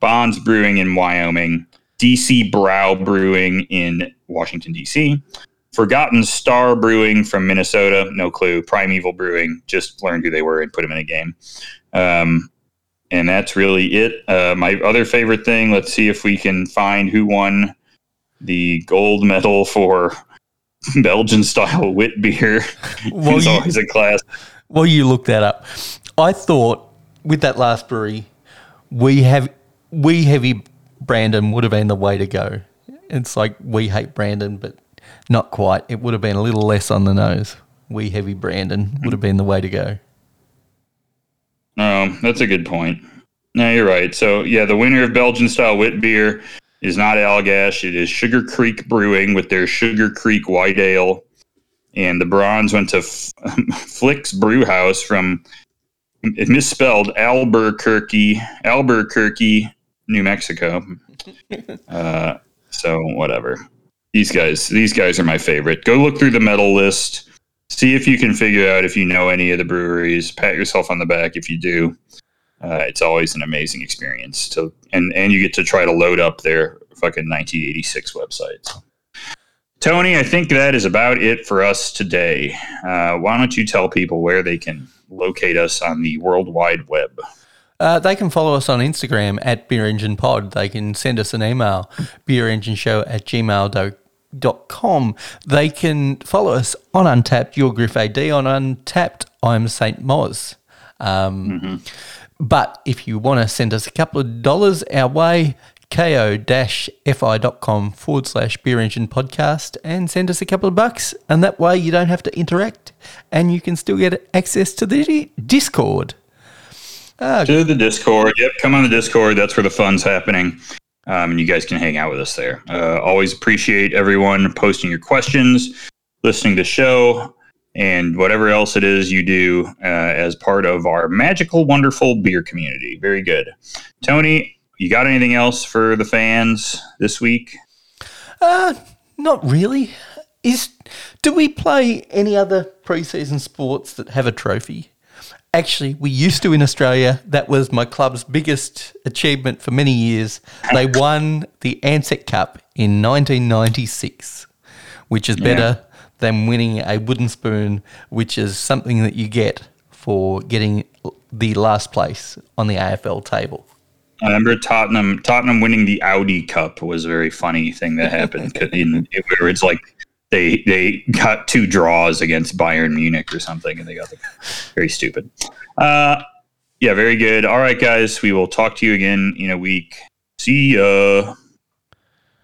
Bonds Brewing in Wyoming. DC Brau Brewing in Washington, D.C. Forgotten Star Brewing from Minnesota. No clue. Primeval Brewing. Just learned who they were and put them in a game. Um, and that's really it. Uh, my other favorite thing, let's see if we can find who won the gold medal for Belgian style wit beer. Well, you- always a class. Well, you look that up. I thought with that last brewery, we have we heavy Brandon would have been the way to go. It's like we hate Brandon, but not quite. It would have been a little less on the nose. We heavy Brandon would have been the way to go. No, that's a good point. No, you're right. So, yeah, the winner of Belgian style wit beer is not Allagash. It is Sugar Creek Brewing with their Sugar Creek White Ale. And the bronze went to F- Flix Brew House from it misspelled Albuquerque, Albuquerque, New Mexico. Uh, so whatever. These guys, these guys are my favorite. Go look through the medal list. See if you can figure out if you know any of the breweries. Pat yourself on the back if you do. Uh, it's always an amazing experience to, and and you get to try to load up their fucking 1986 websites. Tony, I think that is about it for us today. Uh, why don't you tell people where they can locate us on the World Wide Web? Uh, they can follow us on Instagram at Beer Engine Pod. They can send us an email, beerengineshow at gmail.com. They can follow us on Untappd, your Griff AD, on Untappd, I'm St. Moz. Um, But if you want to send us a couple of dollars our way, ko-fi.com forward slash beer engine podcast and send us a couple of bucks. And that way you don't have to interact and you can still get access to the Discord. to the Discord. Yep, come on the Discord. That's where the fun's happening. Um, and you guys can hang out with us there. Uh, always appreciate everyone posting your questions, listening to the show, and whatever else it is you do uh, as part of our magical, wonderful beer community. Very good. Tony, you got anything else for the fans this week? Uh, not really. Is do we play any other preseason sports that have a trophy? Actually, we used to in Australia. That was my club's biggest achievement for many years. They won the Ansett Cup in 1996, which is better than winning a wooden spoon, which is something that you get for getting the last place on the AFL table. I remember Tottenham. Tottenham winning the Audi Cup was a very funny thing that happened in, it, where it's like they they got two draws against Bayern Munich or something, and they got the, very stupid. Uh, yeah, very good. All right, guys, we will talk to you again in a week. See ya.